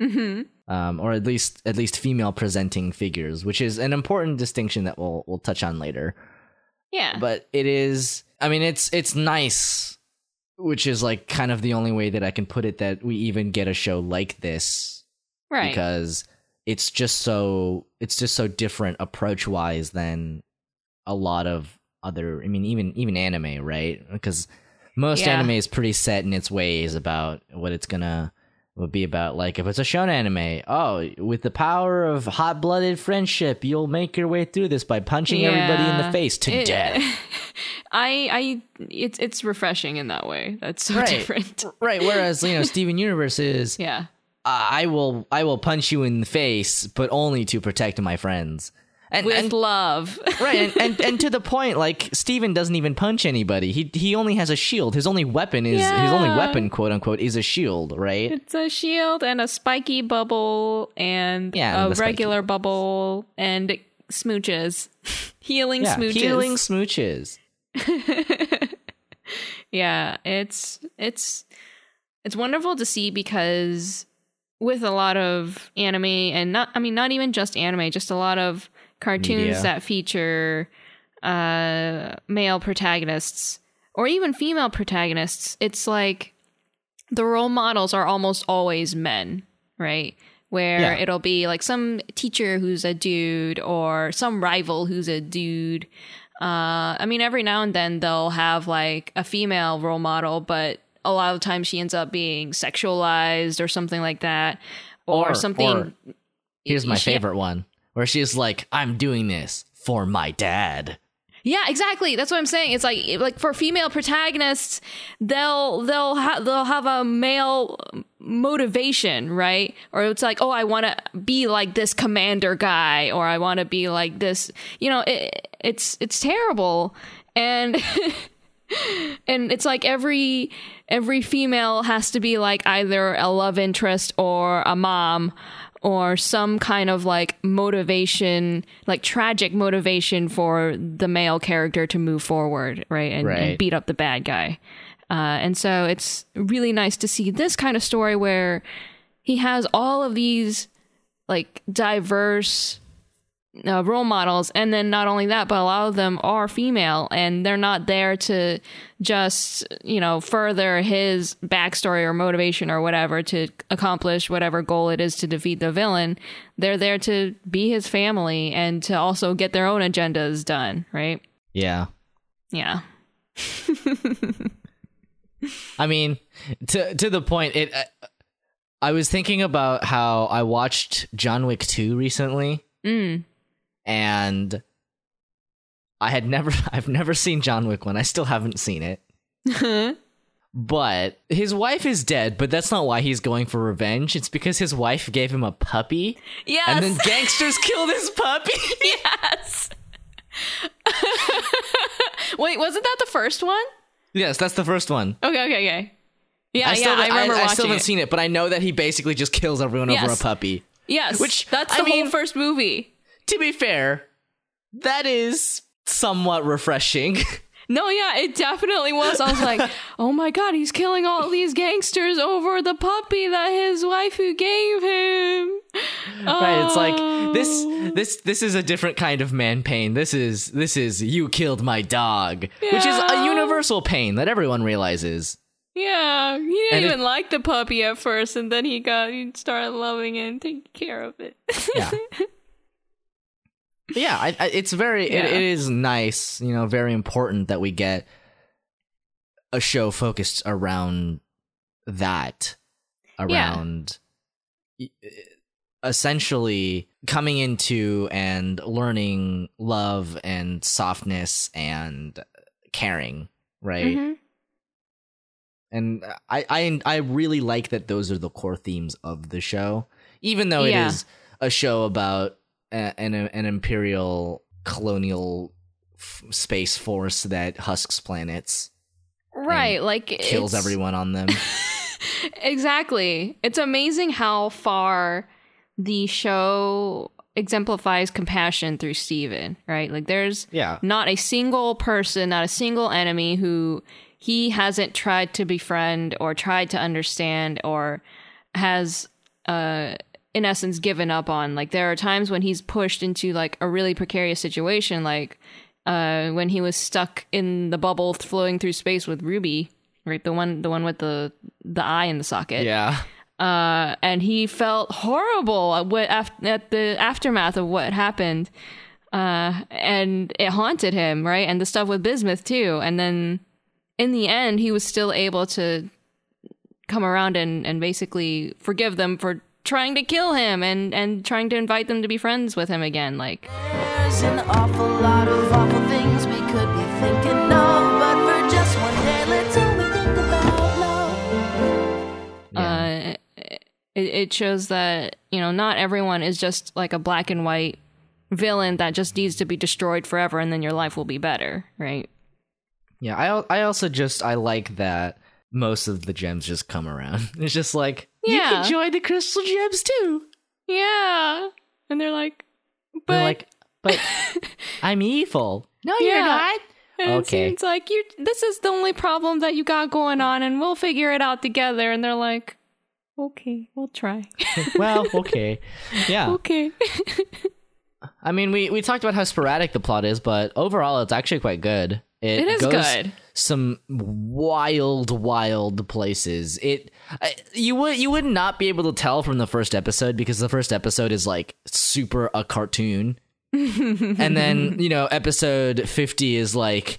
Mhm. Um, or at least at least female presenting figures, which is an important distinction that we'll we'll touch on later. Yeah. but it is i mean it's it's nice which is like kind of the only way that i can put it that we even get a show like this right. because it's just so it's just so different approach wise than a lot of other. I mean, even even anime, right? Because most Yeah. anime is pretty set in its ways about what it's gonna would be about. Like if it's a shonen anime, oh, with the power of hot blooded friendship, you'll make your way through this by punching everybody in the face to It- death. [LAUGHS] I I it's it's refreshing in that way. That's so Right. different. Right. Whereas you know [LAUGHS] Steven Universe is Yeah. I will I will punch you in the face, but only to protect my friends. And, With and love. [LAUGHS] right, and, and and to the point, like Steven doesn't even punch anybody. He he only has a shield. His only weapon is his only weapon, quote unquote, is a shield. Right. It's a shield and a spiky bubble and Yeah, a the spiky. regular bubble and smooches. [LAUGHS] Healing Yeah. smooches. Healing smooches. [LAUGHS] yeah, it's it's it's wonderful to see because with a lot of anime and not I mean not even just anime, just a lot of cartoons Media. that feature uh male protagonists or even female protagonists, it's like the role models are almost always men, right? Where Yeah. it'll be like some teacher who's a dude or some rival who's a dude. Uh, I mean, every now and then they'll have like a female role model, but a lot of times she ends up being sexualized or something like that, or, Or- something. or- Here's my she- favorite one, where she's like, "I'm doing this for my dad." Yeah, exactly. That's what I'm saying. It's like like for female protagonists, they'll they'll ha- they'll have a male motivation, right? Or it's like, oh, I want to be like this commander guy, or I want to be like this. You know, it, it's it's terrible, and [LAUGHS] and it's like every every female has to be like either a love interest or a mom or some kind of like motivation like tragic motivation for the male character to move forward right and, and beat up the bad guy. Uh, and so it's really nice to see this kind of story where he has all of these like diverse uh, role models and then not only that but a lot of them are female and they're not there to just you know further his backstory or motivation or whatever to accomplish whatever goal it is to defeat the villain they're there to be his family and to also get their own agendas done right Yeah. yeah [LAUGHS] I mean, to to the point, it. uh, I was thinking about how I watched John Wick two recently, mm. And I had never, [LAUGHS] I've never seen John Wick one. I still haven't seen it. [LAUGHS] But his wife is dead, but that's not why he's going for revenge. It's because his wife gave him a puppy, yes and then [LAUGHS] gangsters killed his puppy. yes wait wasn't that the first one yes, that's the first one. okay okay okay yeah I still, yeah i remember I, I still haven't it. seen it, but I know that he basically just kills everyone over a puppy. yes Which, that's I the mean- whole first movie To be fair, that is somewhat refreshing. [LAUGHS] No, yeah, it definitely was. I was like, [LAUGHS] oh my god, he's killing all these gangsters over the puppy that his waifu gave him. right? It's like Oh. this this this is a different kind of man pain. This is this is you killed my dog, which is a universal pain that everyone realizes. Yeah, he didn't And it- even like the puppy at first, and then he got he started loving it and taking care of it. Yeah. [LAUGHS] But yeah, I, I, it's very it, it is nice, you know, very important that we get a show focused around that around e- essentially coming into and learning love and softness and caring, right? Mhm. and I, I I really like that those are the core themes of the show, even though Yeah. it is a show about an an imperial colonial f- space force that husks planets, Right, like kills everyone on them. [LAUGHS] Exactly. It's amazing how far the show exemplifies compassion through Steven, right? Like there's yeah, not a single person, not a single enemy who he hasn't tried to befriend or tried to understand or has uh in essence given up on. Like there are times when he's pushed into like a really precarious situation like uh when he was stuck in the bubble flowing through space with Ruby, right? The one the one with the the eye in the socket yeah, uh, and he felt horrible at, what, af- at the aftermath of what happened. Uh, and it haunted him, right? And the stuff with Bismuth too. And then in the end, he was still able to come around and, and basically forgive them for trying to kill him and, and trying to invite them to be friends with him again. Like, There's an awful lot of awful things we could be thinking of, but for just one day, let's only think about love. uh, it, it shows that, you know, not everyone is just like a black and white villain that just needs to be destroyed forever and then your life will be better, right? Yeah, I I also just I like that most of the gems just come around. [LAUGHS] It's just like you Yeah. can join the crystal gems too. Yeah. And they're like, but They're like, but [LAUGHS] I'm evil. No, you're not. And it Okay. seems like you this is the only problem that you got going on and we'll figure it out together and they're like okay we'll try [LAUGHS] well, okay, yeah. okay I mean, we we talked about how sporadic the plot is, but overall, it's actually quite good. It is goes good. Some wild, wild places. It I- you would you would not be able to tell from the first episode because the first episode is like super a cartoon, [LAUGHS] and then you know episode fifty is like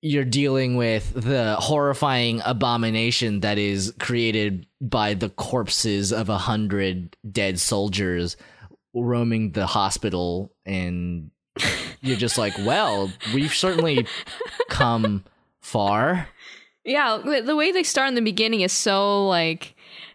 you're dealing with the horrifying abomination that is created by the corpses of a hundred dead soldiers roaming the hospital. And you're just like well we've certainly come far yeah the- way they start in the beginning is so like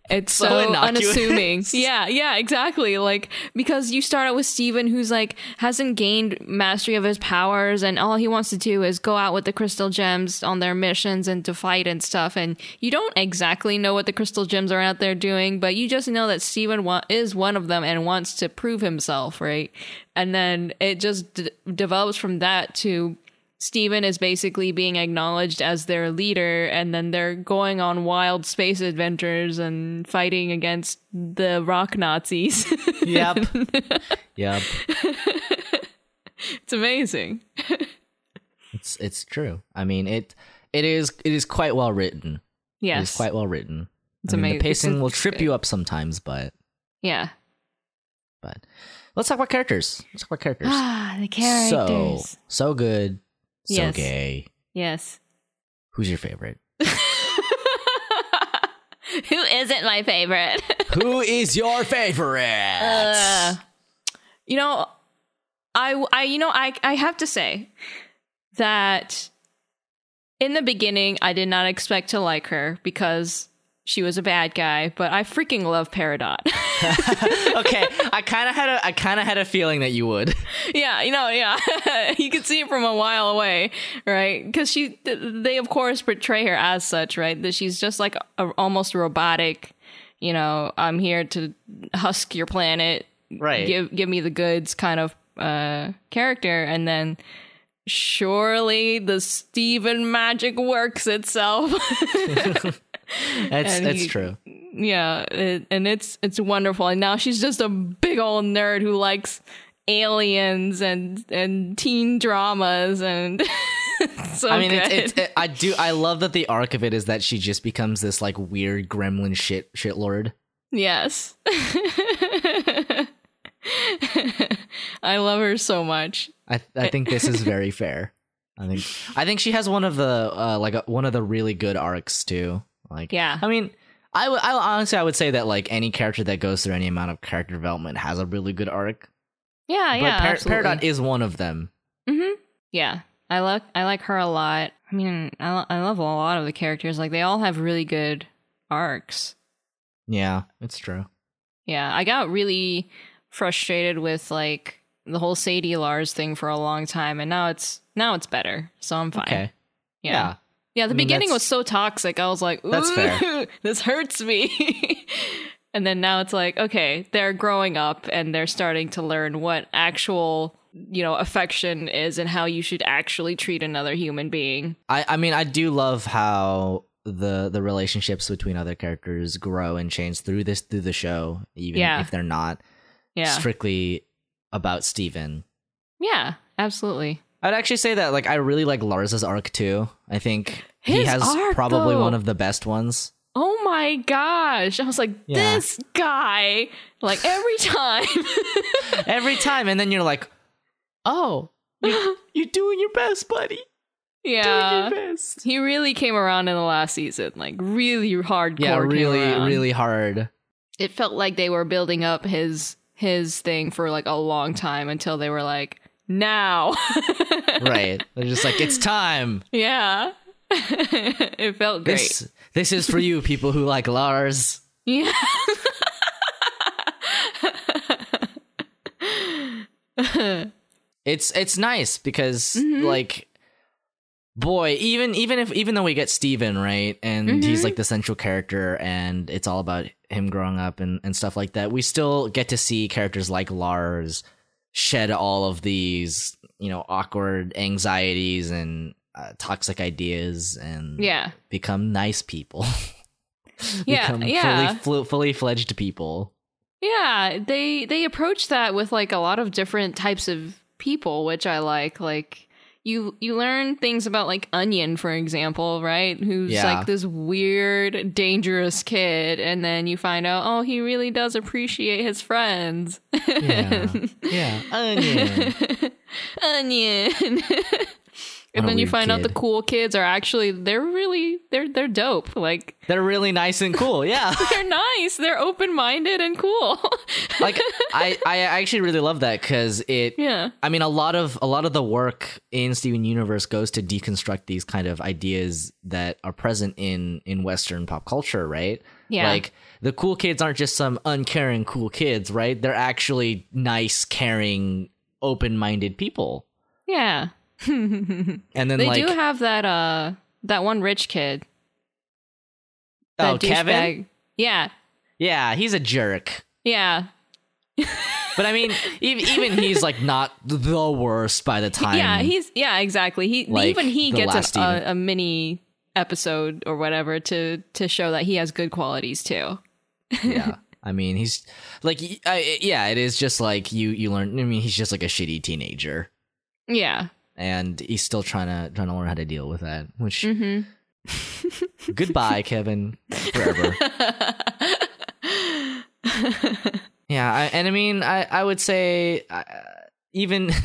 it's So so, unassuming. [LAUGHS] Yeah yeah exactly. Like because you start out with steven who's like hasn't gained mastery of his powers and all he wants to do is go out with the crystal gems on their missions and to fight and stuff and you don't exactly know what the crystal gems are out there doing but you just know that steven wa- is one of them and wants to prove himself right? And then it just d- develops from that to Steven is basically being acknowledged as their leader, and then they're going on wild space adventures and fighting against the rock Nazis. [LAUGHS] yep yep it's amazing. it's it's true i mean it it is it is quite well written it is Yes. quite well written It's I mean, amazing. the pacing It's- will trip good. you up sometimes but yeah. but let's talk about characters let's talk about characters Ah, the characters. so characters. so good so Yes. gay yes. who's your favorite [LAUGHS] Who isn't my favorite? [LAUGHS] Who is your favorite? Uh, you know, I, I, you know, I, I have to say that in the beginning, I did not expect to like her because she was a bad guy, but I freaking love Peridot. [LAUGHS] okay, [LAUGHS] I kind of had a I kind of had a feeling that you would. [LAUGHS] yeah, you know, yeah, you could see it from a while away, right? Because she, they of course portray her as such, right? That she's just like a, almost robotic. You know, I'm here to husk your planet, Right. Give give me the goods, kind of uh character, and then surely the Steven magic works itself. That's And that's he- true. yeah, it, and it's it's wonderful. And now she's just a big old nerd who likes aliens and and teen dramas and [LAUGHS] so I mean, it's, it's it, I do I love that the arc of it is that she just becomes this like weird gremlin shit shit lord. yes. [LAUGHS] I love her so much. I I think this is very fair. I think I think she has one of the uh, like a, one of the really good arcs too. Like Yeah. I mean. I would honestly I would say that like any character that goes through any amount of character development has a really good arc. Yeah, but yeah, Par-. Peridot is one of them. Mm-hmm. Yeah, I like I like her a lot. I mean, I lo- I love a lot of the characters. Like they all have really good arcs. Yeah, it's true. Yeah, I got really frustrated with like the whole Sadie Lars thing for a long time, and now it's now it's better, so I'm fine. Okay. Yeah. yeah. Yeah, the I mean, beginning was so toxic. I was like, Ooh, That's fair. [LAUGHS] this hurts me. [LAUGHS] and then now it's like, okay, they're growing up and they're starting to learn what actual, you know, affection is and how you should actually treat another human being. I, I mean, I do love how the the relationships between other characters grow and change through this through the show, even Yeah. if they're not Yeah. strictly about Steven. yeah, absolutely. I'd actually say that like I really like Lars's arc too. I think he has arc, probably though. one of the best ones. oh my gosh. I was like, Yeah. this guy, like every time. [LAUGHS] Every time, and then you're like, "Oh, you, [LAUGHS] you're doing your best, buddy. yeah. Doing your best." He really came around in the last season, like really hardcore. Yeah, really, really hard. It felt like they were building up his his thing for like a long time until they were like, now. [LAUGHS] Right? They're just like, "It's time." yeah. [LAUGHS] it felt great. This this is for you, people who like Lars. Yeah. It's it's nice because Mm-hmm. like boy, even even if even though we get Steven, right, and Mm-hmm. he's like the central character and it's all about him growing up and, and stuff like that, we still get to see characters like Lars shed all of these, you know, awkward anxieties and uh, toxic ideas and yeah. become nice people. [LAUGHS] Yeah. become yeah. fully, fully fledged people. Yeah, they they approach that with like a lot of different types of people, which I like. Like you you learn things about like Onion, for example, right? Who's Yeah. like this weird, dangerous kid, and then you find out, oh, he really does appreciate his friends. Yeah. [LAUGHS] yeah. Onion. [LAUGHS] Onion. [LAUGHS] and then you find out the cool kids are actually they're really they're they're dope. Like They're really nice and cool. [LAUGHS] Yeah. [LAUGHS] they're nice. They're open minded and cool. [LAUGHS] like I, I actually really love that because it yeah. I mean a lot of a lot of the work in Steven Universe goes to deconstruct these kind of ideas that are present in in Western pop culture, right? Yeah. Like the cool kids aren't just some uncaring cool kids, right? They're actually nice, caring, open-minded people. Yeah. And then They like do have that uh that one rich kid. oh That Kevin, douchebag. Yeah. yeah, he's a jerk. Yeah. But I mean, [LAUGHS] even even he's like not the worst by the time. yeah, he's yeah, exactly. He like even he gets a, a, mini episode or whatever to to show that he has good qualities too. yeah. [LAUGHS] I mean, he's like, I, yeah, it is just like you. You learn. I mean, he's just like a shitty teenager, Yeah. And he's still trying to trying to learn how to deal with that. Which Mhm. [LAUGHS] goodbye, Kevin, forever. [LAUGHS] yeah, I, and I mean, I I would say uh, even. [LAUGHS]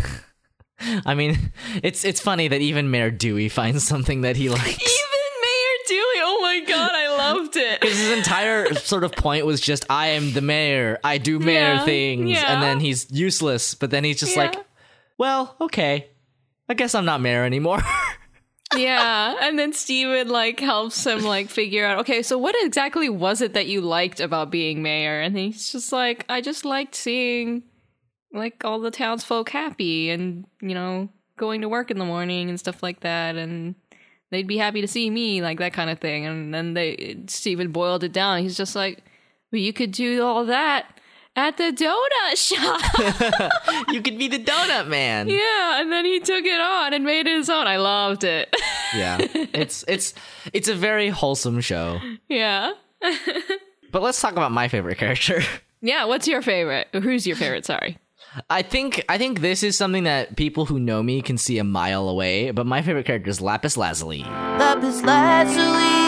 I mean, it's it's funny that even Mayor Dewey finds something that he likes. Even Mayor Dewey, oh my god, I loved it. Because his entire sort of point was just, I am the mayor. I do mayor Yeah, things. yeah. And then he's useless. But then he's just Yeah. like, well, okay. I guess I'm not mayor anymore. [LAUGHS] yeah and then steven like helps him like figure out okay so what exactly was it that you liked about being mayor? And he's just like i just liked seeing like all the townsfolk happy and you know going to work in the morning and stuff like that and they'd be happy to see me like that kind of thing. And then they steven boiled it down. He's just like well you could do all that at the donut shop [LAUGHS] you could be the donut man. yeah and then he took it on and made it his own i loved it Yeah. [LAUGHS] It's it's it's a very wholesome show. yeah [LAUGHS] But let's talk about my favorite character. Yeah, what's your favorite? Who's your favorite? Sorry. I think I think this is something that people who know me can see a mile away, but my favorite character is Lapis Lazuli. Lapis Lazuli,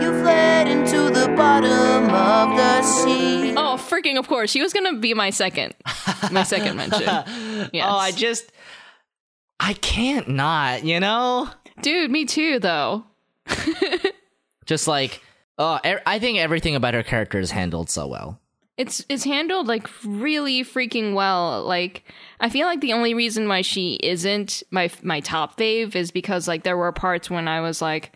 you fled into the bottom of the sea. Oh, freaking of course. She was going to be my second. My second mention. [LAUGHS] Yes. Oh, I just I can't not, you know? Dude, me too though. [LAUGHS] Just like oh, I think everything about her character is handled so well. It's it's handled like really freaking well. Like I feel like the only reason why she isn't my my top fave is because like there were parts when I was like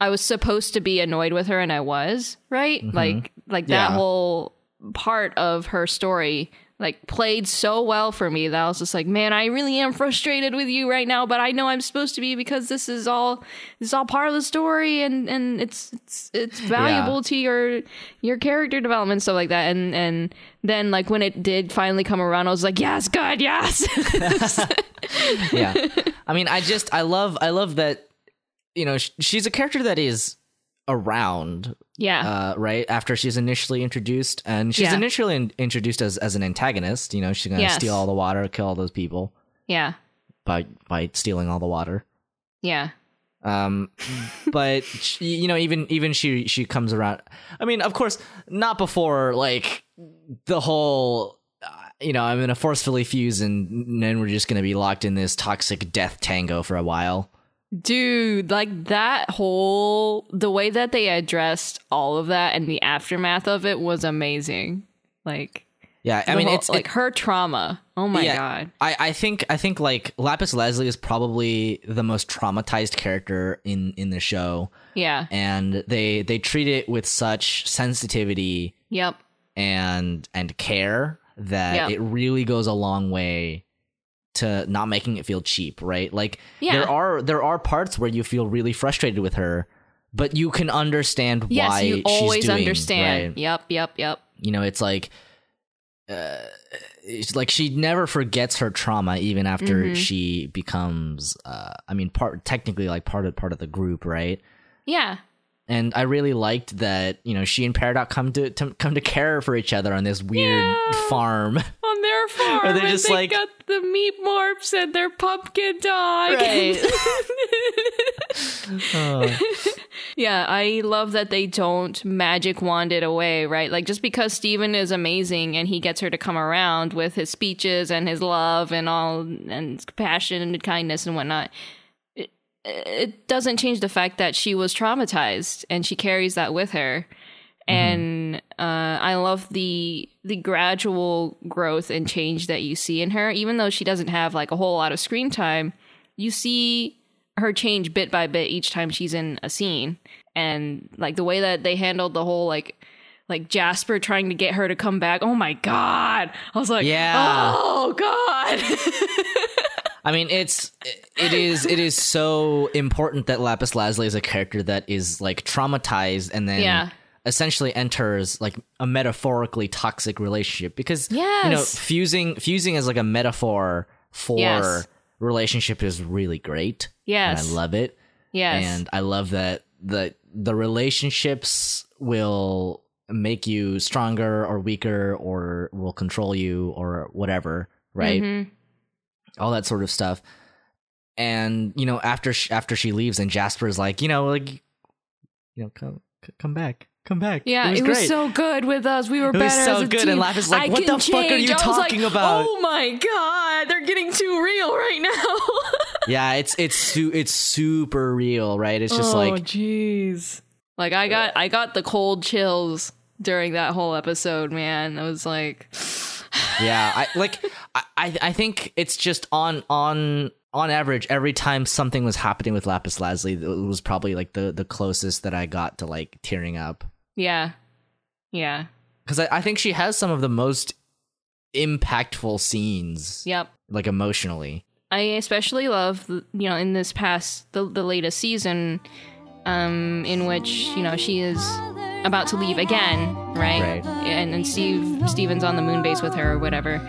I was supposed to be annoyed with her and I was, right? Mm-hmm. Like like that whole part of her story like played so well for me that I was just like, man, I really am frustrated with you right now, but I know I'm supposed to be because this is all this is all part of the story and and it's it's it's valuable to your your character development stuff like that. And and then like when it did finally come around, I was like, yes, good, yes. [LAUGHS] [LAUGHS] yeah i mean i just i love i love that you know she's a character that is around yeah. uh right after she's initially introduced and she's Yeah. initially in- introduced as as an antagonist you know she's gonna Yes. steal all the water kill all those people yeah. by by stealing all the water Yeah. Um, [LAUGHS] but she, you know, even even she she comes around. I mean, of course, not before like the whole. uh, You know, I'm gonna forcefully fuse, and then we're just gonna be locked in this toxic death tango for a while. Dude, like that whole the way that they addressed all of that and the aftermath of it was amazing. Like Yeah, I mean, whole- it's like her trauma. Oh my yeah, god. I, I think I think like Lapis Lazuli is probably the most traumatized character in in the show, Yeah. and they they treat it with such sensitivity Yep. and and care that Yeah. it really goes a long way to not making it feel cheap, right? Like Yeah. there are there are parts where you feel really frustrated with her, but you can understand Yes, why you always doing, understand. right? Yep, yep, yep. You know, it's like uh, it's like she never forgets her trauma even after Mm-hmm. she becomes uh I mean part technically like part of part of the group, right? Yeah. And I really liked that you know she and Peridot come to, to come to care for each other on this weird Yeah. farm. [LAUGHS] On their farm, Or they're just they like- got the meep morps and their pumpkin dog. Oh. [LAUGHS] Yeah, I love that they don't magic wand it away, right? Like just because Steven is amazing and he gets her to come around with his speeches and his love and all and compassion and kindness and whatnot, it, doesn't change the fact that she was traumatized and she carries that with her. And uh, I love the the gradual growth and change that you see in her, even though she doesn't have like a whole lot of screen time. You see her change bit by bit each time she's in a scene and like the way that they handled the whole like like Jasper trying to get her to come back. Oh my god. I was like, Yeah. "Oh god." [LAUGHS] I mean, it's it is it is so important that Lapis Lazuli is a character that is like traumatized and then Yeah. essentially enters like a metaphorically toxic relationship because you know fusing fusing as like a metaphor for Yes. relationship is really great. Yes. and I love it. yes. and I love that the the relationships will make you stronger or weaker or will control you or whatever, right? Mhm. All that sort of stuff. And you know, after sh- after she leaves, and Jasper's like, you know, like, you know, come come back, come back. Yeah, it was, it was so good with us. We were It better was so good, team. and Lapis like, I "What the fuck are you talking like, about? Oh my god, they're getting too real right now. [LAUGHS] yeah, it's it's su- it's super real, right? It's just oh, like jeez. Like I got I got the cold chills during that whole episode, man. I was like, [SIGHS] yeah i like I, I i think it's just on on on average every time something was happening with lapis lazuli it was probably like the the closest that i got to like tearing up. Yeah, yeah, because I, I think she has some of the most impactful scenes. Yep. like emotionally. I especially love, you know, in this past the the latest season, um, in which you know she is about to leave again, right? Right. And and Steve Steven's on the moon base with her or whatever,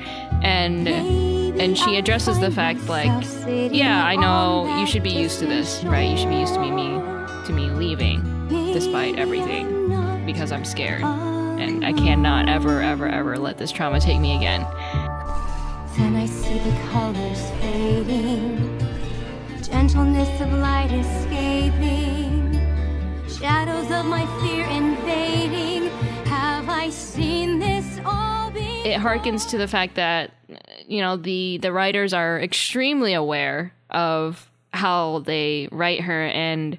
and and she addresses the fact like, yeah, I know you should be used to this, right? You should be used to me me to me leaving, despite everything, because I'm scared, and I cannot ever ever ever let this trauma take me again. Then I see the colors fading, gentleness of light escaping, it harkens to the fact that you know the the writers are extremely aware of how they write her and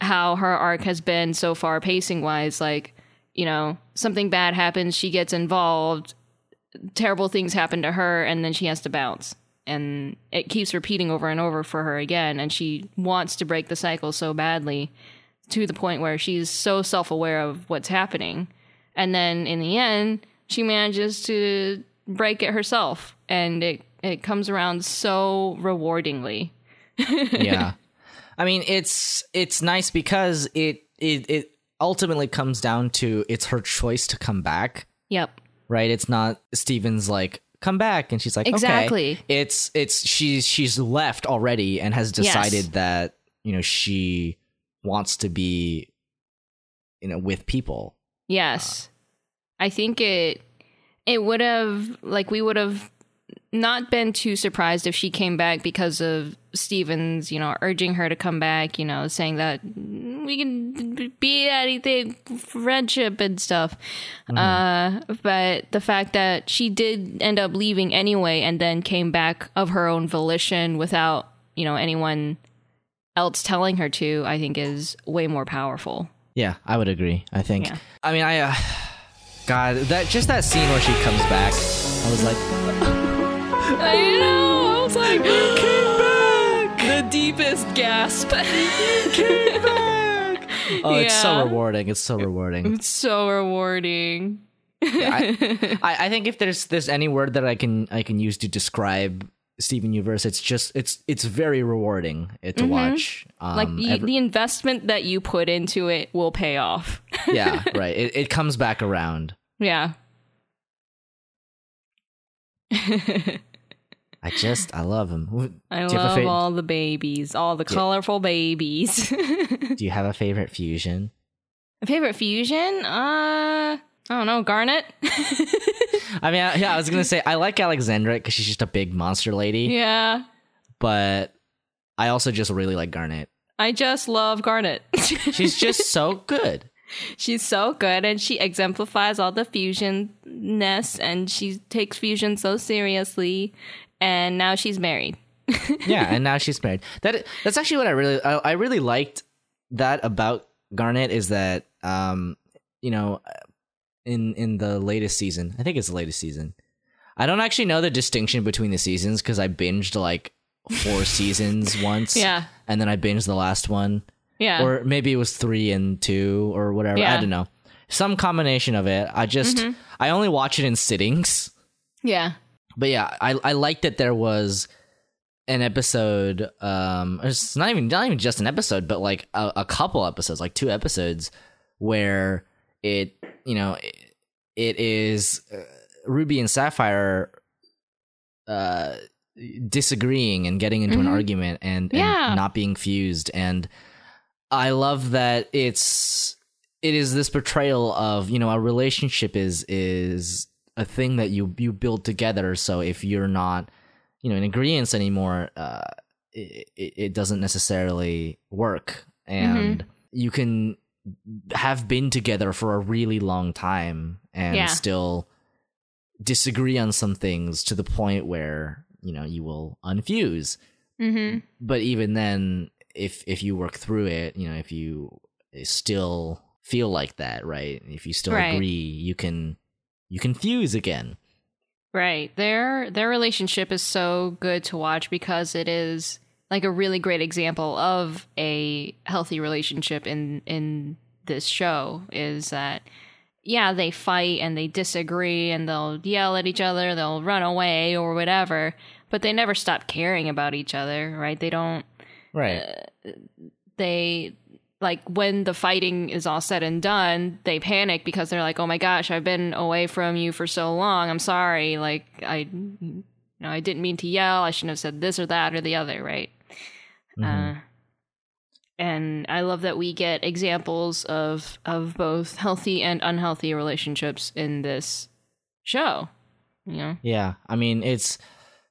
how her arc has been so far pacing wise like you know something bad happens she gets involved terrible things happen to her and then she has to bounce. And it keeps repeating over and over for her again and she wants to break the cycle so badly to the point where she's so self-aware of what's happening and then in the end she manages to break it herself and it it comes around so rewardingly [LAUGHS] yeah i mean it's it's nice because it it it ultimately comes down to it's her choice to come back yep right? It's not Steven's like come back and she's like okay. Exactly. It's it's she's she's left already and has decided Yes. that you know she wants to be you know with people. yes i think it it would have like we would have not been too surprised if she came back because of Steven's, you know, urging her to come back, you know, saying that we can be anything, friendship and stuff. Uh, but the fact that she did end up leaving anyway and then came back of her own volition without, you know, anyone else telling her to, I think is way more powerful. Yeah, I would agree. I think. Yeah. I mean, I. Uh, God, that just that scene where she comes back, I was like, [LAUGHS] I know. I was like, [GASPS] came back. [GASPS] The deepest gasp. Came back. [LAUGHS] oh, it's so rewarding. It's so rewarding. it's so rewarding. I, [LAUGHS] I, I think if there's there's any word that I can I can use to describe Steven Universe, it's just it's it's very rewarding uh, to watch. Um, Mm-hmm. like the, every- the investment that you put into it will pay off. [LAUGHS] yeah, [LAUGHS] right. It, it comes back around. yeah. I just I love him. [LAUGHS] I Do you have a love fa- all the babies, all the colorful babies. Do you have a favorite fusion? A favorite fusion? Uh, I don't know. Garnet. [LAUGHS] I mean, yeah, I was gonna say I like Alexandrite because she's just a big monster lady, yeah. but I also just really like Garnet. I just love Garnet. [LAUGHS] She's just so good. She's so good and she exemplifies all the fusion-ness and she takes fusion so seriously and now she's married. [LAUGHS] Yeah, and now she's married. That that's actually what I really I, I really liked that about Garnet is that um you know in in the latest season I think it's the latest season I don't actually know the distinction between the seasons because I binged like four [LAUGHS] seasons once Yeah. and then I binged the last one Yeah. or maybe it was three and two or whatever I don't know some combination of it I just I only watch it in sittings yeah. but yeah, I I liked that there was an episode. Um, it's not even not even just an episode, but like a, a couple episodes, like two episodes, where it you know it, it is uh, Ruby and Sapphire uh disagreeing and getting into an Mhm. argument and, and Yeah. not being fused and i love that it's it is this portrayal of you know a relationship is is a thing that you you build together so if you're not you know in agreement anymore uh it, it it doesn't necessarily work and you can have been together for a really long time and Yeah. still disagree on some things to the point where you know you will unfuse Mm-hmm. but even then if if you work through it you know if you still feel like that right if you still Right. agree you can you can fuse again Right. Their their relationship is so good to watch because it is like a really great example of a healthy relationship in in this show is that yeah, they fight and they disagree and they'll yell at each other, they'll run away or whatever, but they never stop caring about each other, right? They don't right uh, they like when the fighting is all said and done, they panic because they're like, "Oh my gosh, I've been away from you for so long. I'm sorry. Like I you know, I didn't mean to yell. I shouldn't have said this or that or the other, right?" Mhm. Uh and I love that we get examples of of both healthy and unhealthy relationships in this show. You know? yeah i mean it's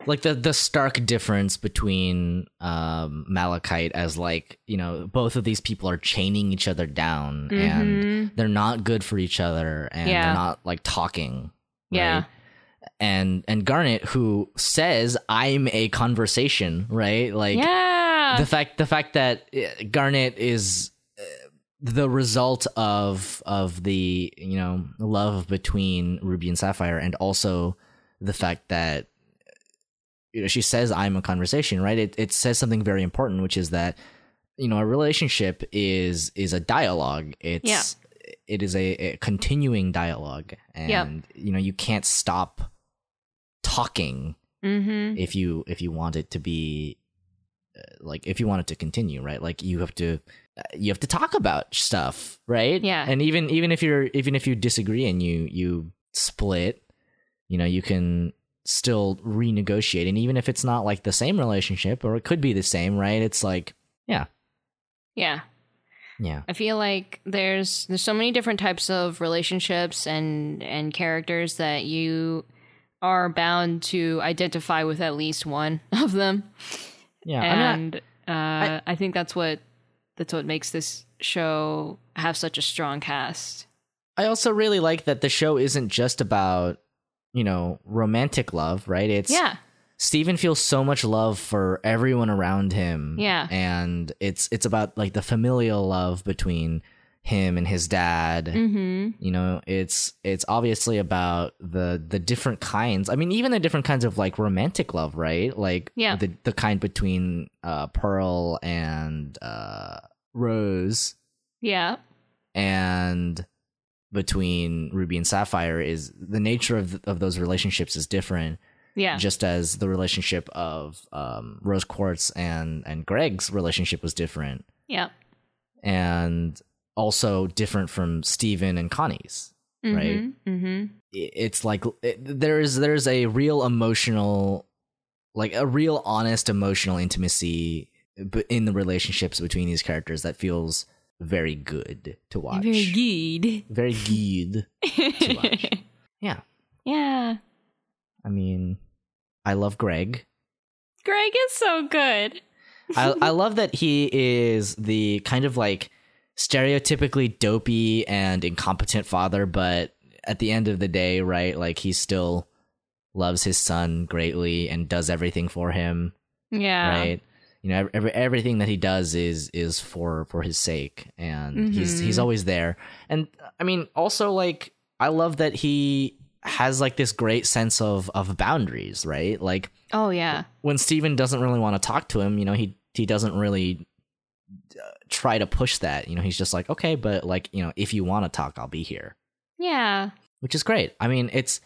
like the the stark difference between um malachite as like you know both of these people are chaining each other down and they're not good for each other and Mm-hmm. Yeah. they're not like talking Yeah. and and garnet who says i'm a conversation right like yeah. The fact the fact that uh, Garnet is uh, the result of of the you know love between Ruby and Sapphire, and also the fact that you know she says I'm a conversation, right? It it says something very important, which is that you know a relationship is is a dialogue. It's Yeah. it is a, a continuing dialogue, and Yep. you know you can't stop talking mhm. if you if you want it to be like if you want it to continue right like you have to uh, you have to talk about stuff right Yeah. and even even if you're even if you disagree and you you split you know you can still renegotiate and even if it's not like the same relationship or it could be the same right it's like yeah Yeah. yeah I feel like there's there's so many different types of relationships and and characters that you are bound to identify with at least one of them. Yeah, I I- and uh, I, think that's what that's what makes this show have such a strong cast. I also really like that the show isn't just about, you know, romantic love, right? It's Yeah, Steven feels so much love for everyone around him. Yeah. And it's it's about like the familial love between him and his dad. mm-hmm. You know, it's it's obviously about the the different kinds. I mean, even the different kinds of like romantic love, right? Like Yeah. the the kind between uh Pearl and uh Rose yeah, and between Ruby and Sapphire is the nature of of those relationships is different yeah, just as the relationship of um, Rose Quartz and and Greg's relationship was different, yeah. and also different from Steven and Connie's. Right. Mm-hmm. It's like it, there's there's a real emotional, like a real honest emotional intimacy in the relationships between these characters that feels very good to watch. Very good. Very good to [LAUGHS] watch. Yeah, yeah, I mean, I love Greg. Greg is so good. I I [LAUGHS] love that he is the kind of like stereotypically dopey and incompetent father, but at the end of the day, right, like he still loves his son greatly and does everything for him, Yeah, right? You know, every, everything that he does is is for for his sake, and he's he's Mhm. always there. And I mean, also like I love that he has like this great sense of of boundaries, right? Like Oh yeah. when Steven doesn't really want to talk to him, you know, he he doesn't really uh, try to push that. You know, he's just like, okay, but like, you know, if you want to talk, I'll be here, Yeah. which is great. I mean, it's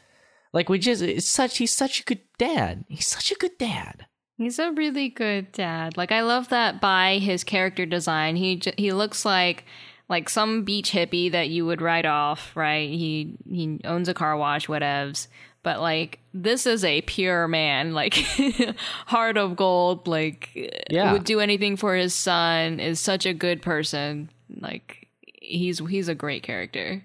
like we just it's such he's such a good dad. He's such a good dad. He's a really good dad. Like I love that by his character design. He j- he looks like like some beach hippie that you would write off, right? He he owns a car wash, whatevs. But like this is a pure man, like [LAUGHS] heart of gold, like Yeah. would do anything for his son, is such a good person. Like he's he's a great character.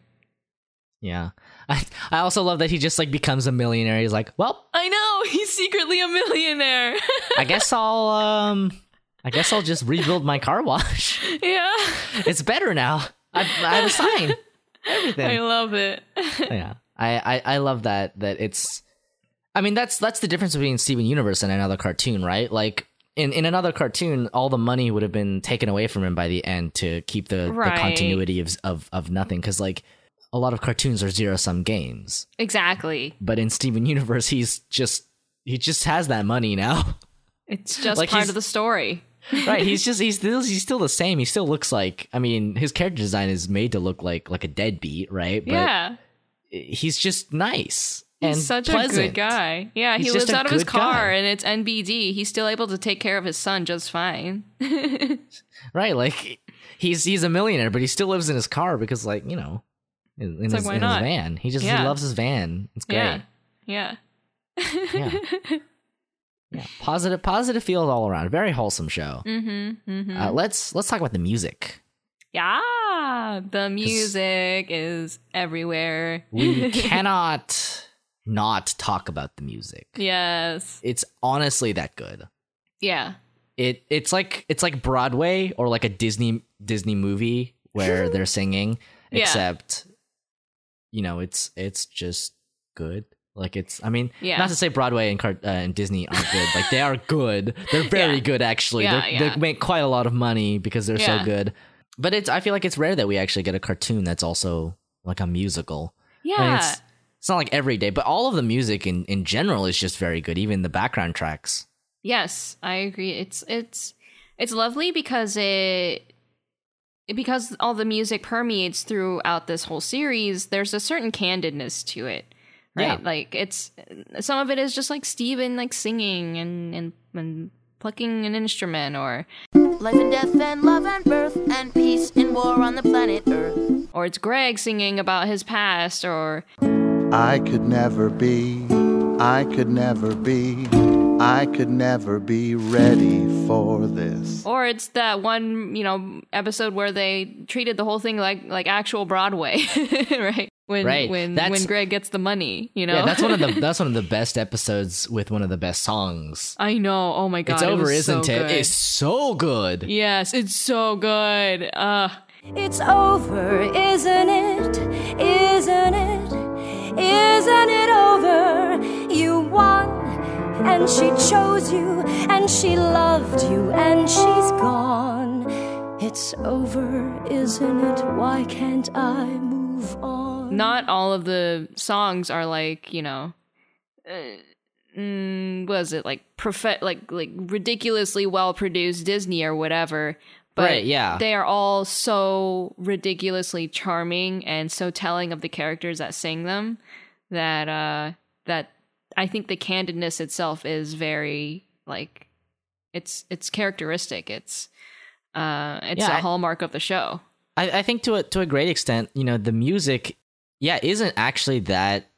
Yeah. [LAUGHS] I, I also love that he just like becomes a millionaire. He's like, well, I know, [LAUGHS] he's secretly a millionaire. I guess I'll um I guess I'll just rebuild my car wash. yeah. It's better now. I, I have a sign. Everything. I love it. yeah I, I i love that that it's i mean that's that's the difference between steven universe and another cartoon right like in in another cartoon all the money would have been taken away from him by the end to keep the, Right. the continuity of of, of nothing because like a lot of cartoons are zero sum games exactly. but in steven universe he's just he just has that money now It's just Like part of the story. right he's [LAUGHS] just he's still he's still the same he still looks like i mean his character design is made to look like like a deadbeat right but yeah. He's just nice and He's such a pleasant. good guy. Yeah, He's he lives out of his car guy. and it's NBD. He's still able to take care of his son just fine. [LAUGHS] Right, like he's he's a millionaire, but he still lives in his car because, like, you know, in, in, like, his, in his van. He just Yeah. he loves his van. It's great. Yeah. Yeah. Yeah. [LAUGHS] Yeah, positive positive feels all around. Very wholesome show. mm-hmm. mm-hmm. Uh, let's let's talk about the music. Yeah. The music is everywhere. We [LAUGHS] cannot not talk about the music. yes. It's honestly that good. Yeah. It it's like it's like Broadway or like a Disney Disney movie where they're singing, Yeah. except you know it's it's just good. Like it's I mean Yeah. not to say Broadway and uh, and Disney aren't good. Like they are good. They're [LAUGHS] very Yeah. good actually. Yeah, yeah. Make quite a lot of money because they're so good. But it's I feel like it's rare that we actually get a cartoon that's also like a musical. I mean, Yeah. it's, it's not like every day, but all of the music in, in general is just very good. Even the background tracks. Yes, I agree. It's it's it's lovely because it because all the music permeates throughout this whole series. There's a certain candidness to it, right? Yeah. Like it's some of it is just like Steven like singing and and, and plucking an instrument, or Life and death and love and birth and peace and war on the planet Earth. or it's Greg singing about his past, or I could never be, I could never be, I could never be ready for this. or it's that one you know episode where they treated the whole thing like like actual Broadway, [LAUGHS] right? When Right. when That's- when Greg gets the money. You know, Yeah, that's one of the that's one of the best episodes with one of the best songs. [LAUGHS] I know. Oh my god, it's over, was isn't so it? good. It's so good. Yes, it's so good. Uh, It's over, isn't it? Isn't it? Isn't it over? You won, and she chose you, and she loved you, and she's gone. It's over, isn't it? Why can't I move on? not all of the songs are like you know, uh, mm, was it like profe- like like ridiculously well produced Disney or whatever. But Right, yeah. they are all so ridiculously charming and so telling of the characters that sing them that uh that I think the candidness itself is very like it's it's characteristic. It's uh it's Yeah, a I- hallmark of the show. I, I think to a to a great extent, you know, the music, yeah, isn't actually that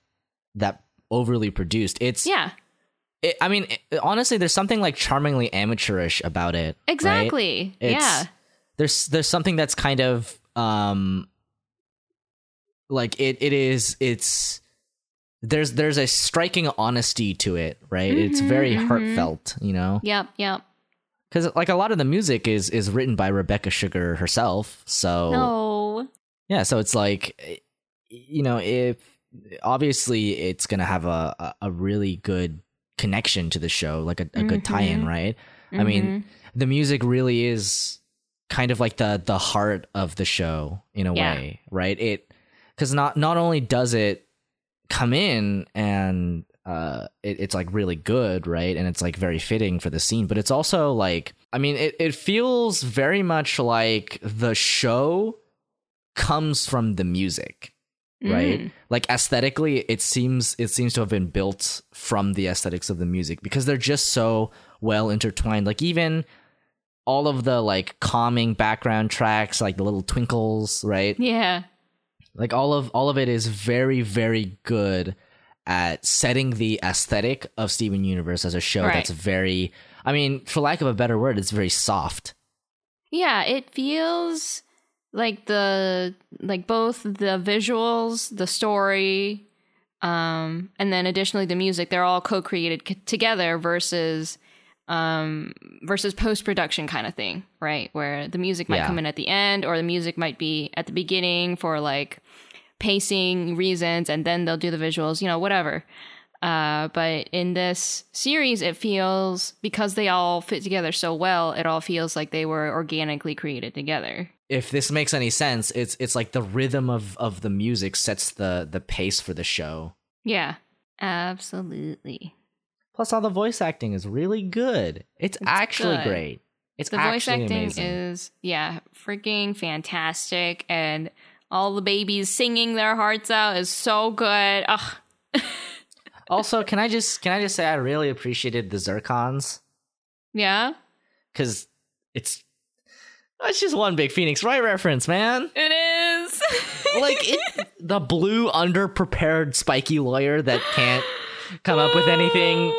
that overly produced. It's Yeah. it, I mean, it- honestly, there's something like charmingly amateurish about it. right? Exactly. It's- yeah. There's there's something that's kind of um like it it is it's there's there's a striking honesty to it, right? it's Mhm, very mhm. heartfelt, you know. Yep, yep. Cuz like a lot of the music is is written by Rebecca Sugar herself. So No. yeah, so it's like eh, you know, if obviously it's going to have a, a really good connection to the show, like a, a good tie-in, right? I mean, Mhm. the music really is kind of like the the heart of the show in a Yeah. way, right? It because not not only does it come in and uh it, it's like really good, right? And it's like very fitting for the scene, but it's also like I mean, it, it feels very much like the show comes from the music right Mm. like aesthetically it seems it seems to have been built from the aesthetics of the music because they're just so well intertwined like even all of the like calming background tracks like the little twinkles right Yeah. like all of all of it is very very good at setting the aesthetic of Steven Universe as a show Right. that's very I mean for lack of a better word it's very soft Yeah, it feels like the like both the visuals, the story, um, and then additionally the music. They're all co-created c- together versus um versus post-production kind of thing, right? Where the music might Yeah. come in at the end, or the music might be at the beginning for like pacing reasons, and then they'll do the visuals. You know, whatever. Uh, but in this series, it feels because they all fit together so well, it all feels like they were organically created together. if this makes any sense it's it's like the rhythm of of the music sets the the pace for the show Yeah, absolutely. Plus, all the voice acting is really good. It's, actually good. great. It's The voice acting amazing. is yeah, freaking fantastic, and all the babies singing their hearts out is so good. Ugh. [LAUGHS] also, can I just can I just say I really appreciated the zircons Yeah, because it's it's just one big Phoenix Wright reference, man. it is. [LAUGHS] Like it, the blue underprepared spiky lawyer that can't come up with anything.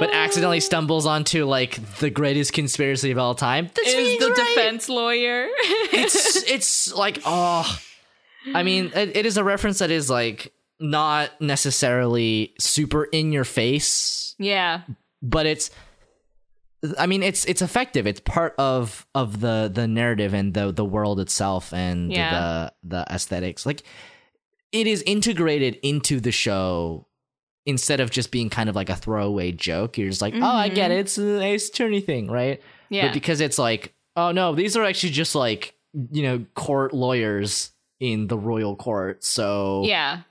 But accidentally stumbles onto like the greatest conspiracy of all time. That's is the Wright. defense lawyer. it's [LAUGHS] it's like oh i mean it, it is a reference that is like not necessarily super in your face. Yeah, but it's i mean it's it's effective. It's part of of the the narrative and the the world itself and Yeah. the the aesthetics. Like it is integrated into the show instead of just being kind of like a throwaway joke. You're just like oh i get mm-hmm. it. It's an ace attorney thing right? Yeah. but because it's like, oh no, these are actually just like, you know, court lawyers in the royal court. So, yeah,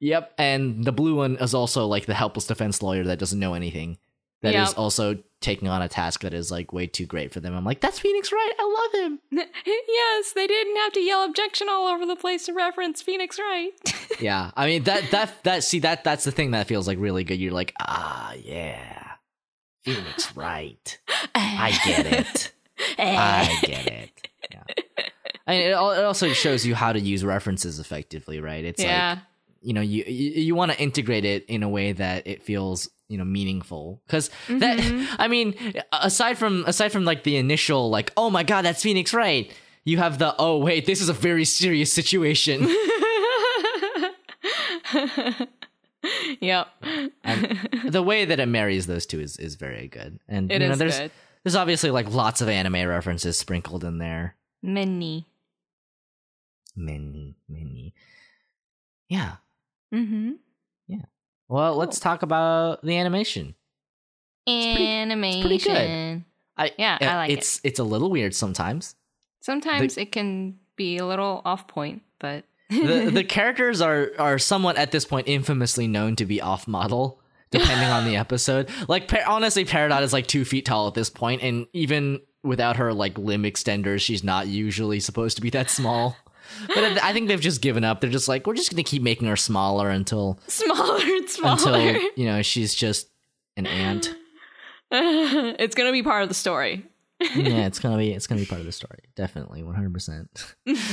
yep. And the blue one is also like the helpless defense lawyer that doesn't know anything. That is Yep. also taking on a task that is like way too great for them. I'm like, that's Phoenix Wright. I love him. [LAUGHS] yes, they didn't have to yell objection all over the place to reference Phoenix Wright. [LAUGHS] yeah. I mean, that, that, that, see, that, that's the thing that feels like really good. You're like, ah, yeah. Phoenix Wright. I get it. [LAUGHS] I get it. Yeah. I mean, it, it also shows you how to use references effectively, right? It's yeah, like you know, you you, want to integrate it in a way that it feels you know meaningful because that mm-hmm. [LAUGHS] I mean, aside from aside from like the initial like, oh my god, that's Phoenix Wright You have the oh wait, this is a very serious situation. [LAUGHS] yep. And the way that it marries those two is, is very good. And It you know, there's good. there's obviously like lots of anime references sprinkled in there. Many. Many, many. Yeah. Mm-hmm. Yeah. Well, let's talk about the animation. pretty- Animation. pretty good. I, Yeah, I uh, like it. it's it's a little weird sometimes. Sometimes it can be a little off point, but the the [LAUGHS] characters are are somewhat at this point infamously known to be off model depending on the [LAUGHS] episode like par- honestly peridot is like two feet tall at this point and even without her like limb extenders she's not usually supposed to be that small but I- think they've just given up they're just like we're just gonna keep making her smaller until smaller and smaller. until [LAUGHS] you know she's just an ant [SIGHS] it's gonna be part of the story. [LAUGHS] yeah it's gonna be it's gonna be part of the story definitely 100%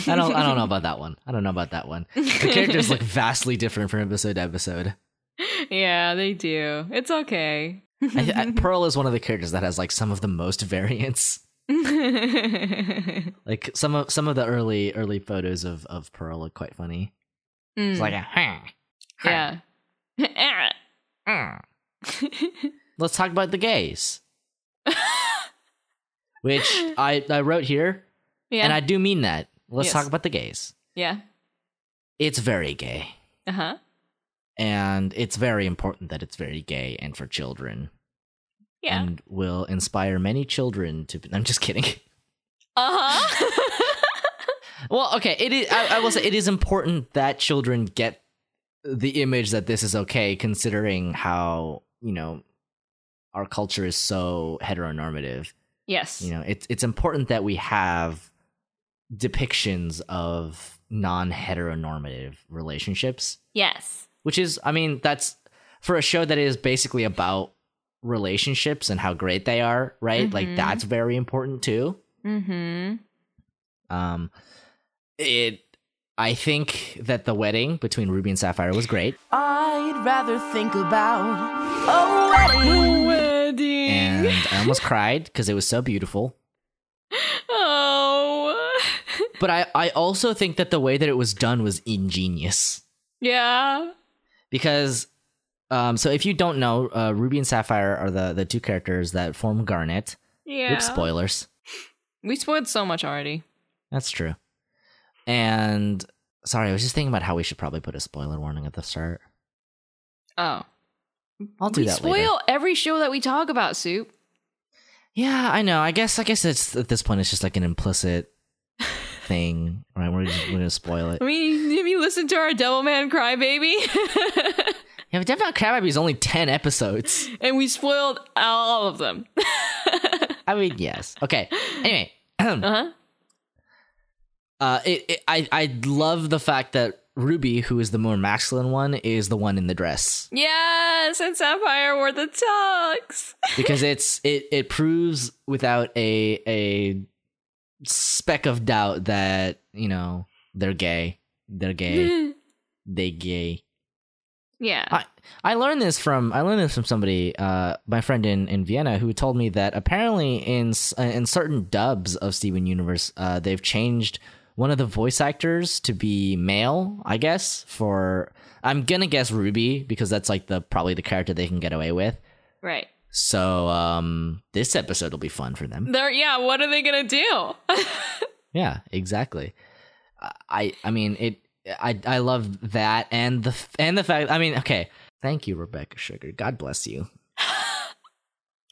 i don't i don't know about that one i don't know about that one the [LAUGHS] characters look vastly different from episode to episode Yeah, they do. It's okay. I, I, Pearl is one of the characters that has like some of the most variance. [LAUGHS] Like some of some of the early early photos of of Pearl look quite funny. It's Mm, like a yeah. [LAUGHS] [LAUGHS] Let's talk about the gays, which I I wrote here, yeah. and I do mean that. Let's Yes. talk about the gays. yeah. It's very gay, Uh huh. and it's very important that it's very gay and for children, Yeah. and will inspire many children to. I'm just kidding. [LAUGHS] Uh huh. [LAUGHS] Well, okay, it is. I, I will say it is important that children get the image that this is okay, considering how you know our culture is so heteronormative. yes. You know, it's it's important that we have depictions of non-heteronormative relationships, Yes. which is, I mean, that's for a show that is basically about relationships and how great they are, right? Like Mhm. that's very important too. Mm-hmm. Um, it. I think that the wedding between Ruby and Sapphire was great, I'd rather think about a wedding. Wedding. and I almost cried because it was so beautiful. [LAUGHS] oh. But I, I also think that the way that it was done was ingenious yeah. because, um, so if you don't know, uh, Ruby and Sapphire are the the two characters that form Garnet. Yeah. Oops, spoilers. We spoiled so much already. That's true. And sorry, I was just thinking about how we should probably put a spoiler warning at the start. Oh. I'll do we that spoil later. every show that we talk about, Soup. Yeah, I know. I guess I guess it's at this point it's just like an implicit [LAUGHS] thing, right? We're just, we're gonna spoil it. I mean, have you listened to our Devilman Crybaby? [LAUGHS] Yeah, but Devilman Crybaby is only ten episodes. [LAUGHS] and we spoiled all of them. [LAUGHS] I mean, yes. Okay. Anyway, [CLEARS THROAT] uh-huh. uh, it, it, I I love the fact that Ruby, who is the more masculine one, is the one in the dress Yes, and Sapphire wore the tux. [LAUGHS] because it's it it proves without a a speck of doubt that you know they're gay. They're gay. they gay. Yeah. I I learned this from I learned this from somebody, uh, my friend in, in Vienna, who told me that apparently in uh, in certain dubs of Steven Universe, uh, they've changed one of the voice actors to be male. I guess for I'm gonna guess Ruby because that's like the probably the character they can get away with. right. So um, this episode will be fun for them. They're yeah, what are they gonna do? [LAUGHS] Yeah, exactly. I I mean it. I I love that and the and the fact. I mean, okay. Thank you, Rebecca Sugar. God bless you. [LAUGHS]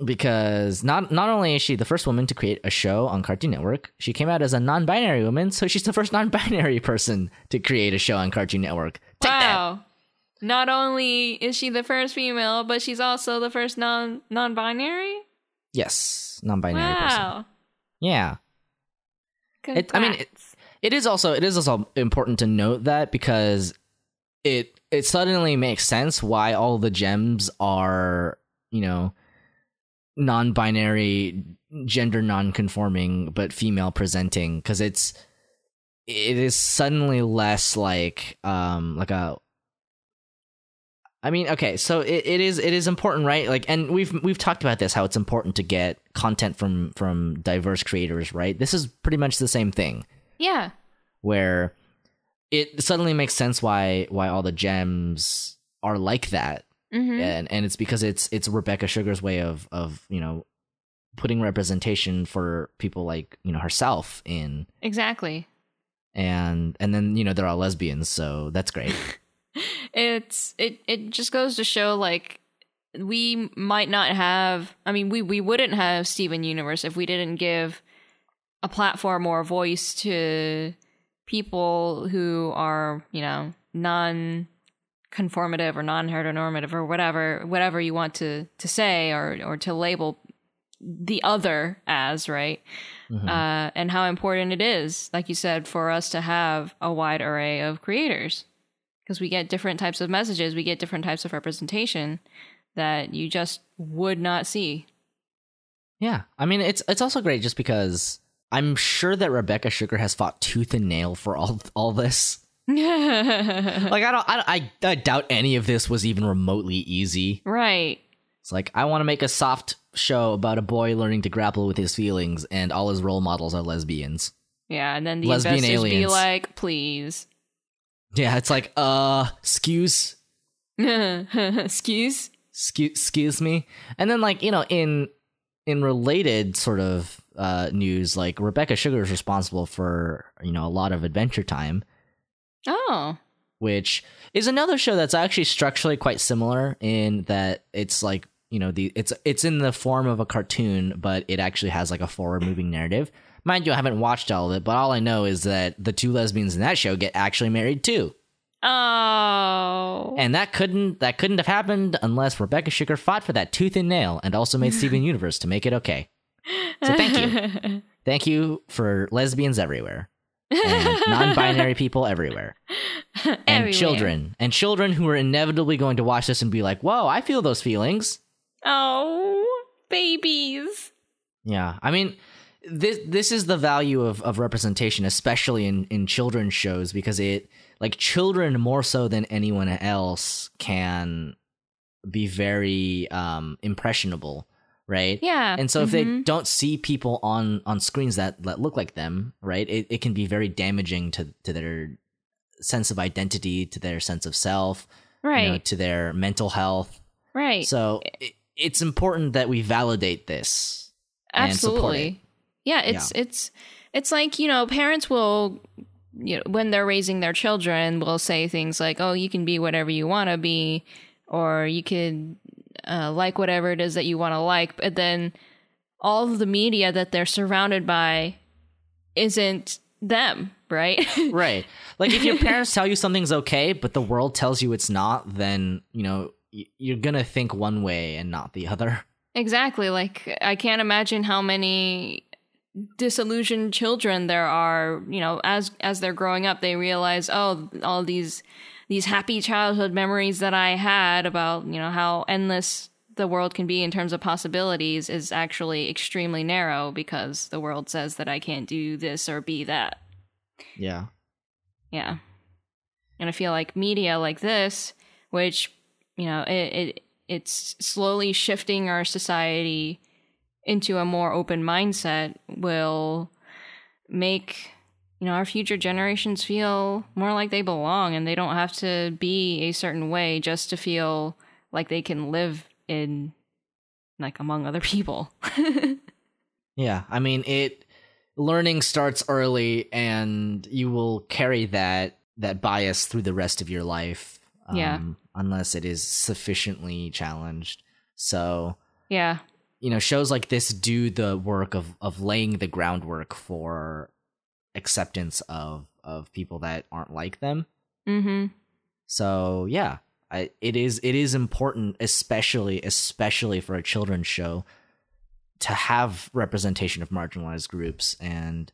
Because not not only is she the first woman to create a show on Cartoon Network, she came out as a non-binary woman, so she's the first non-binary [LAUGHS] person to create a show on Cartoon Network. Take that. wow. Not only is she the first female, but she's also the first non non-binary. Yes, non-binary person. Wow. Yeah. It- I mean, it-. It is also it is also important to note that because it it suddenly makes sense why all the gems are you know non-binary gender non-conforming but female presenting because it's it is suddenly less like um like a I mean, okay, so it, it is it is important, right? Like, and we've we've talked about this how it's important to get content from from diverse creators, right? This is pretty much the same thing yeah. where it suddenly makes sense why why all the gems are like that hmm and and it's because it's it's Rebecca Sugar's way of of you know putting representation for people like you know herself in Exactly. and and then you know they're all lesbians so that's great [LAUGHS] it's it it just goes to show like we might not have i mean we we wouldn't have steven universe if we didn't give a platform or a voice to people who are you know non conformative or non heteronormative or whatever whatever you want to to say or or to label the other as right Mhm. uh, and how important it is, like you said, for us to have a wide array of creators because we get different types of messages, we get different types of representation that you just would not see. yeah i mean it's it's also great just because i'm sure that rebecca sugar has fought tooth and nail for all all this [LAUGHS] like i don't i, I, I doubt any of this was even remotely easy right. It's like I want to make a soft show about a boy learning to grapple with his feelings, and all his role models are lesbians. Yeah, and then the Lesbian investors be like, "Please, Yeah, it's like, uh, excuse, [LAUGHS] excuse." excuse, excuse me, and then like you know, in in related sort of uh news, like Rebecca Sugar is responsible for you know a lot of Adventure Time, Oh, which is another show that's actually structurally quite similar in that it's like you know the it's it's in the form of a cartoon but it actually has like a forward moving narrative. Mind you i haven't watched all of it but all i know is that the two lesbians in that show get actually married too. Oh, and that couldn't that couldn't have happened unless rebecca sugar fought for that tooth and nail and also made steven [LAUGHS] universe to make it okay so thank you. [LAUGHS] Thank you for lesbians everywhere and non-binary people everywhere. [LAUGHS] And Everywhere. children. And children who are inevitably going to watch this and be like whoa i feel those feelings. Oh, babies. yeah. I mean this this is the value of, of representation especially in in children's shows because it like children more so than anyone else can be very um impressionable right Yeah. and so if they mhm. don't see people on on screens that that look like them right it, it can be very damaging to to their sense of identity to their sense of self right, you know, to their mental health right, so it, it's important that we validate this absolutely. Yeah, it's it's it's like you know, parents will, you know, when they're raising their children, will say things like, "Oh, you can be whatever you want to be," or "You could uh, like whatever it is that you want to like," but then all of the media that they're surrounded by isn't them, right? [LAUGHS] right like if your parents tell you something's okay but the world tells you it's not then you know you're gonna think one way and not the other Exactly. Like I can't imagine how many disillusioned children there are, you know, as as they're growing up they realize, oh, all these these happy childhood memories that I had about, you know, how endless the world can be in terms of possibilities is actually extremely narrow because the world says that I can't do this or be that. yeah Yeah. And I feel like media like this, which, you know, it, it it's slowly shifting our society into a more open mindset will make you know our future generations feel more like they belong and they don't have to be a certain way just to feel like they can live in like among other people. [LAUGHS] Yeah, I mean it learning starts early and you will carry that that bias through the rest of your life. Yeah. Um, unless it is sufficiently challenged. So, yeah. you know, shows like this do the work of of laying the groundwork for acceptance of of people that aren't like them. Mhm. So, yeah, I, it is it is important especially especially for a children's show to have representation of marginalized groups and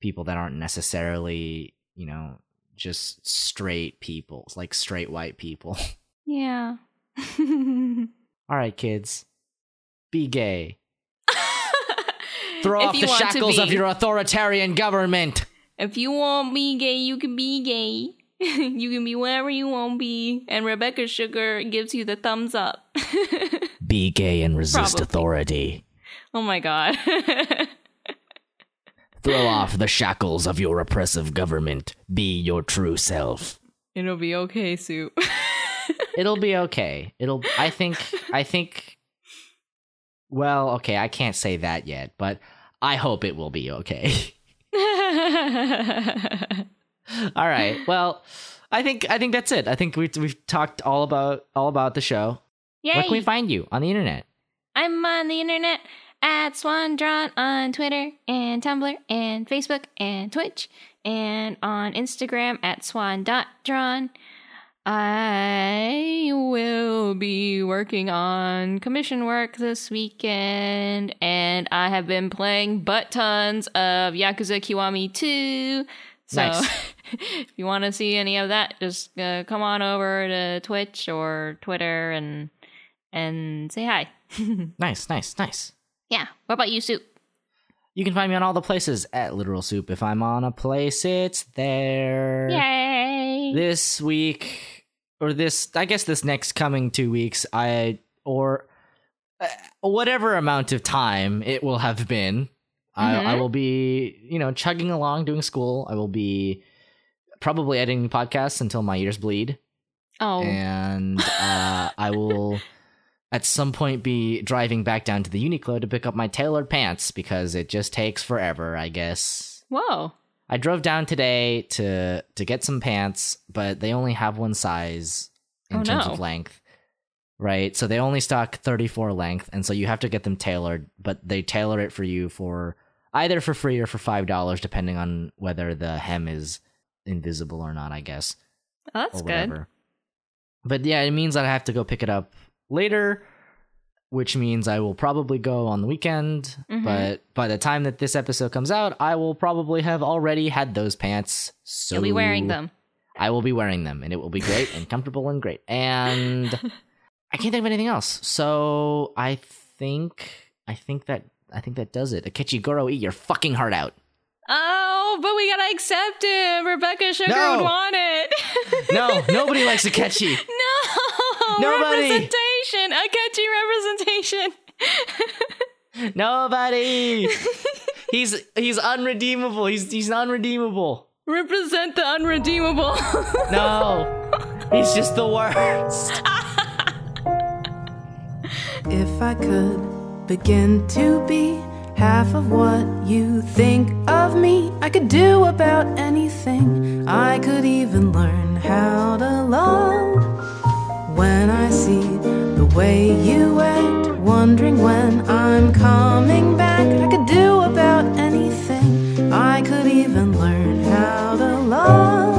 people that aren't necessarily, you know, just straight people, like straight white people. [LAUGHS] Yeah. [LAUGHS] All right, kids. Be gay. Throw off the shackles of your authoritarian government. If you want be gay, you can be gay. [LAUGHS] you can be whatever you want to be. And Rebecca Sugar gives you the thumbs up. [LAUGHS] Be gay and resist Probably. authority. oh my god. [LAUGHS] Throw off the shackles of your oppressive government. Be your true self. It'll be okay, Sue. It'll be okay. It'll I think I think well, okay, I can't say that yet, but I hope it will be okay. [LAUGHS] all right. Well, I think I think that's it. I think we've we've talked all about all about the show. Yay! Where can we find you on the internet? I'm on the internet at Swan Drawn on Twitter and Tumblr and Facebook and Twitch and on Instagram at swan.drawn. I will be working on commission work this weekend and I have been playing butt tons of Yakuza Kiwami 2. So Nice. [LAUGHS] if you want to see any of that, just uh, come on over to Twitch or Twitter and and say hi. [LAUGHS] Nice, nice, nice. Yeah. What about you, Soup? You can find me on all the places at Literal Soup. If I'm on a place, it's there. Yay! This week, or this, I guess this next coming two weeks, I, or uh, whatever amount of time it will have been, I, I Mhm. will be, you know, chugging along doing school. I will be probably editing podcasts until my ears bleed. Oh, And uh, I will [LAUGHS] at some point be driving back down to the Uniqlo to pick up my tailored pants because it just takes forever, I guess. whoa! I drove down today to to get some pants, but they only have one size in Oh, terms no. of length. Right? So they only stock 34 length, and so you have to get them tailored, but they tailor it for you for either for free or for $5 depending on whether the hem is invisible or not, I guess Oh, that's or good. But yeah, it means that I have to go pick it up later, which means I will probably go on the weekend. Mhm. But by the time that this episode comes out, I will probably have already had those pants. So You'll be wearing them. I will be wearing them, and it will be great and comfortable and great. And [LAUGHS] I can't think of anything else. So I think I think that I think that does it. Akechi Goro, eat your fucking heart out. Oh, but we gotta accept him. Rebecca Sugar No. would want it. No, nobody [LAUGHS] likes Akechi. no, Nobody. Representation. Akechi representation. [LAUGHS] Nobody. he's he's unredeemable. He's he's unredeemable. Represent the unredeemable. [LAUGHS] No. he's just the worst. [LAUGHS] If I could begin to be half of what you think of me, I could do about anything. I could even learn how to love. When I see the way you act, wondering when I'm coming back. I could do about anything, I could even learn how to love.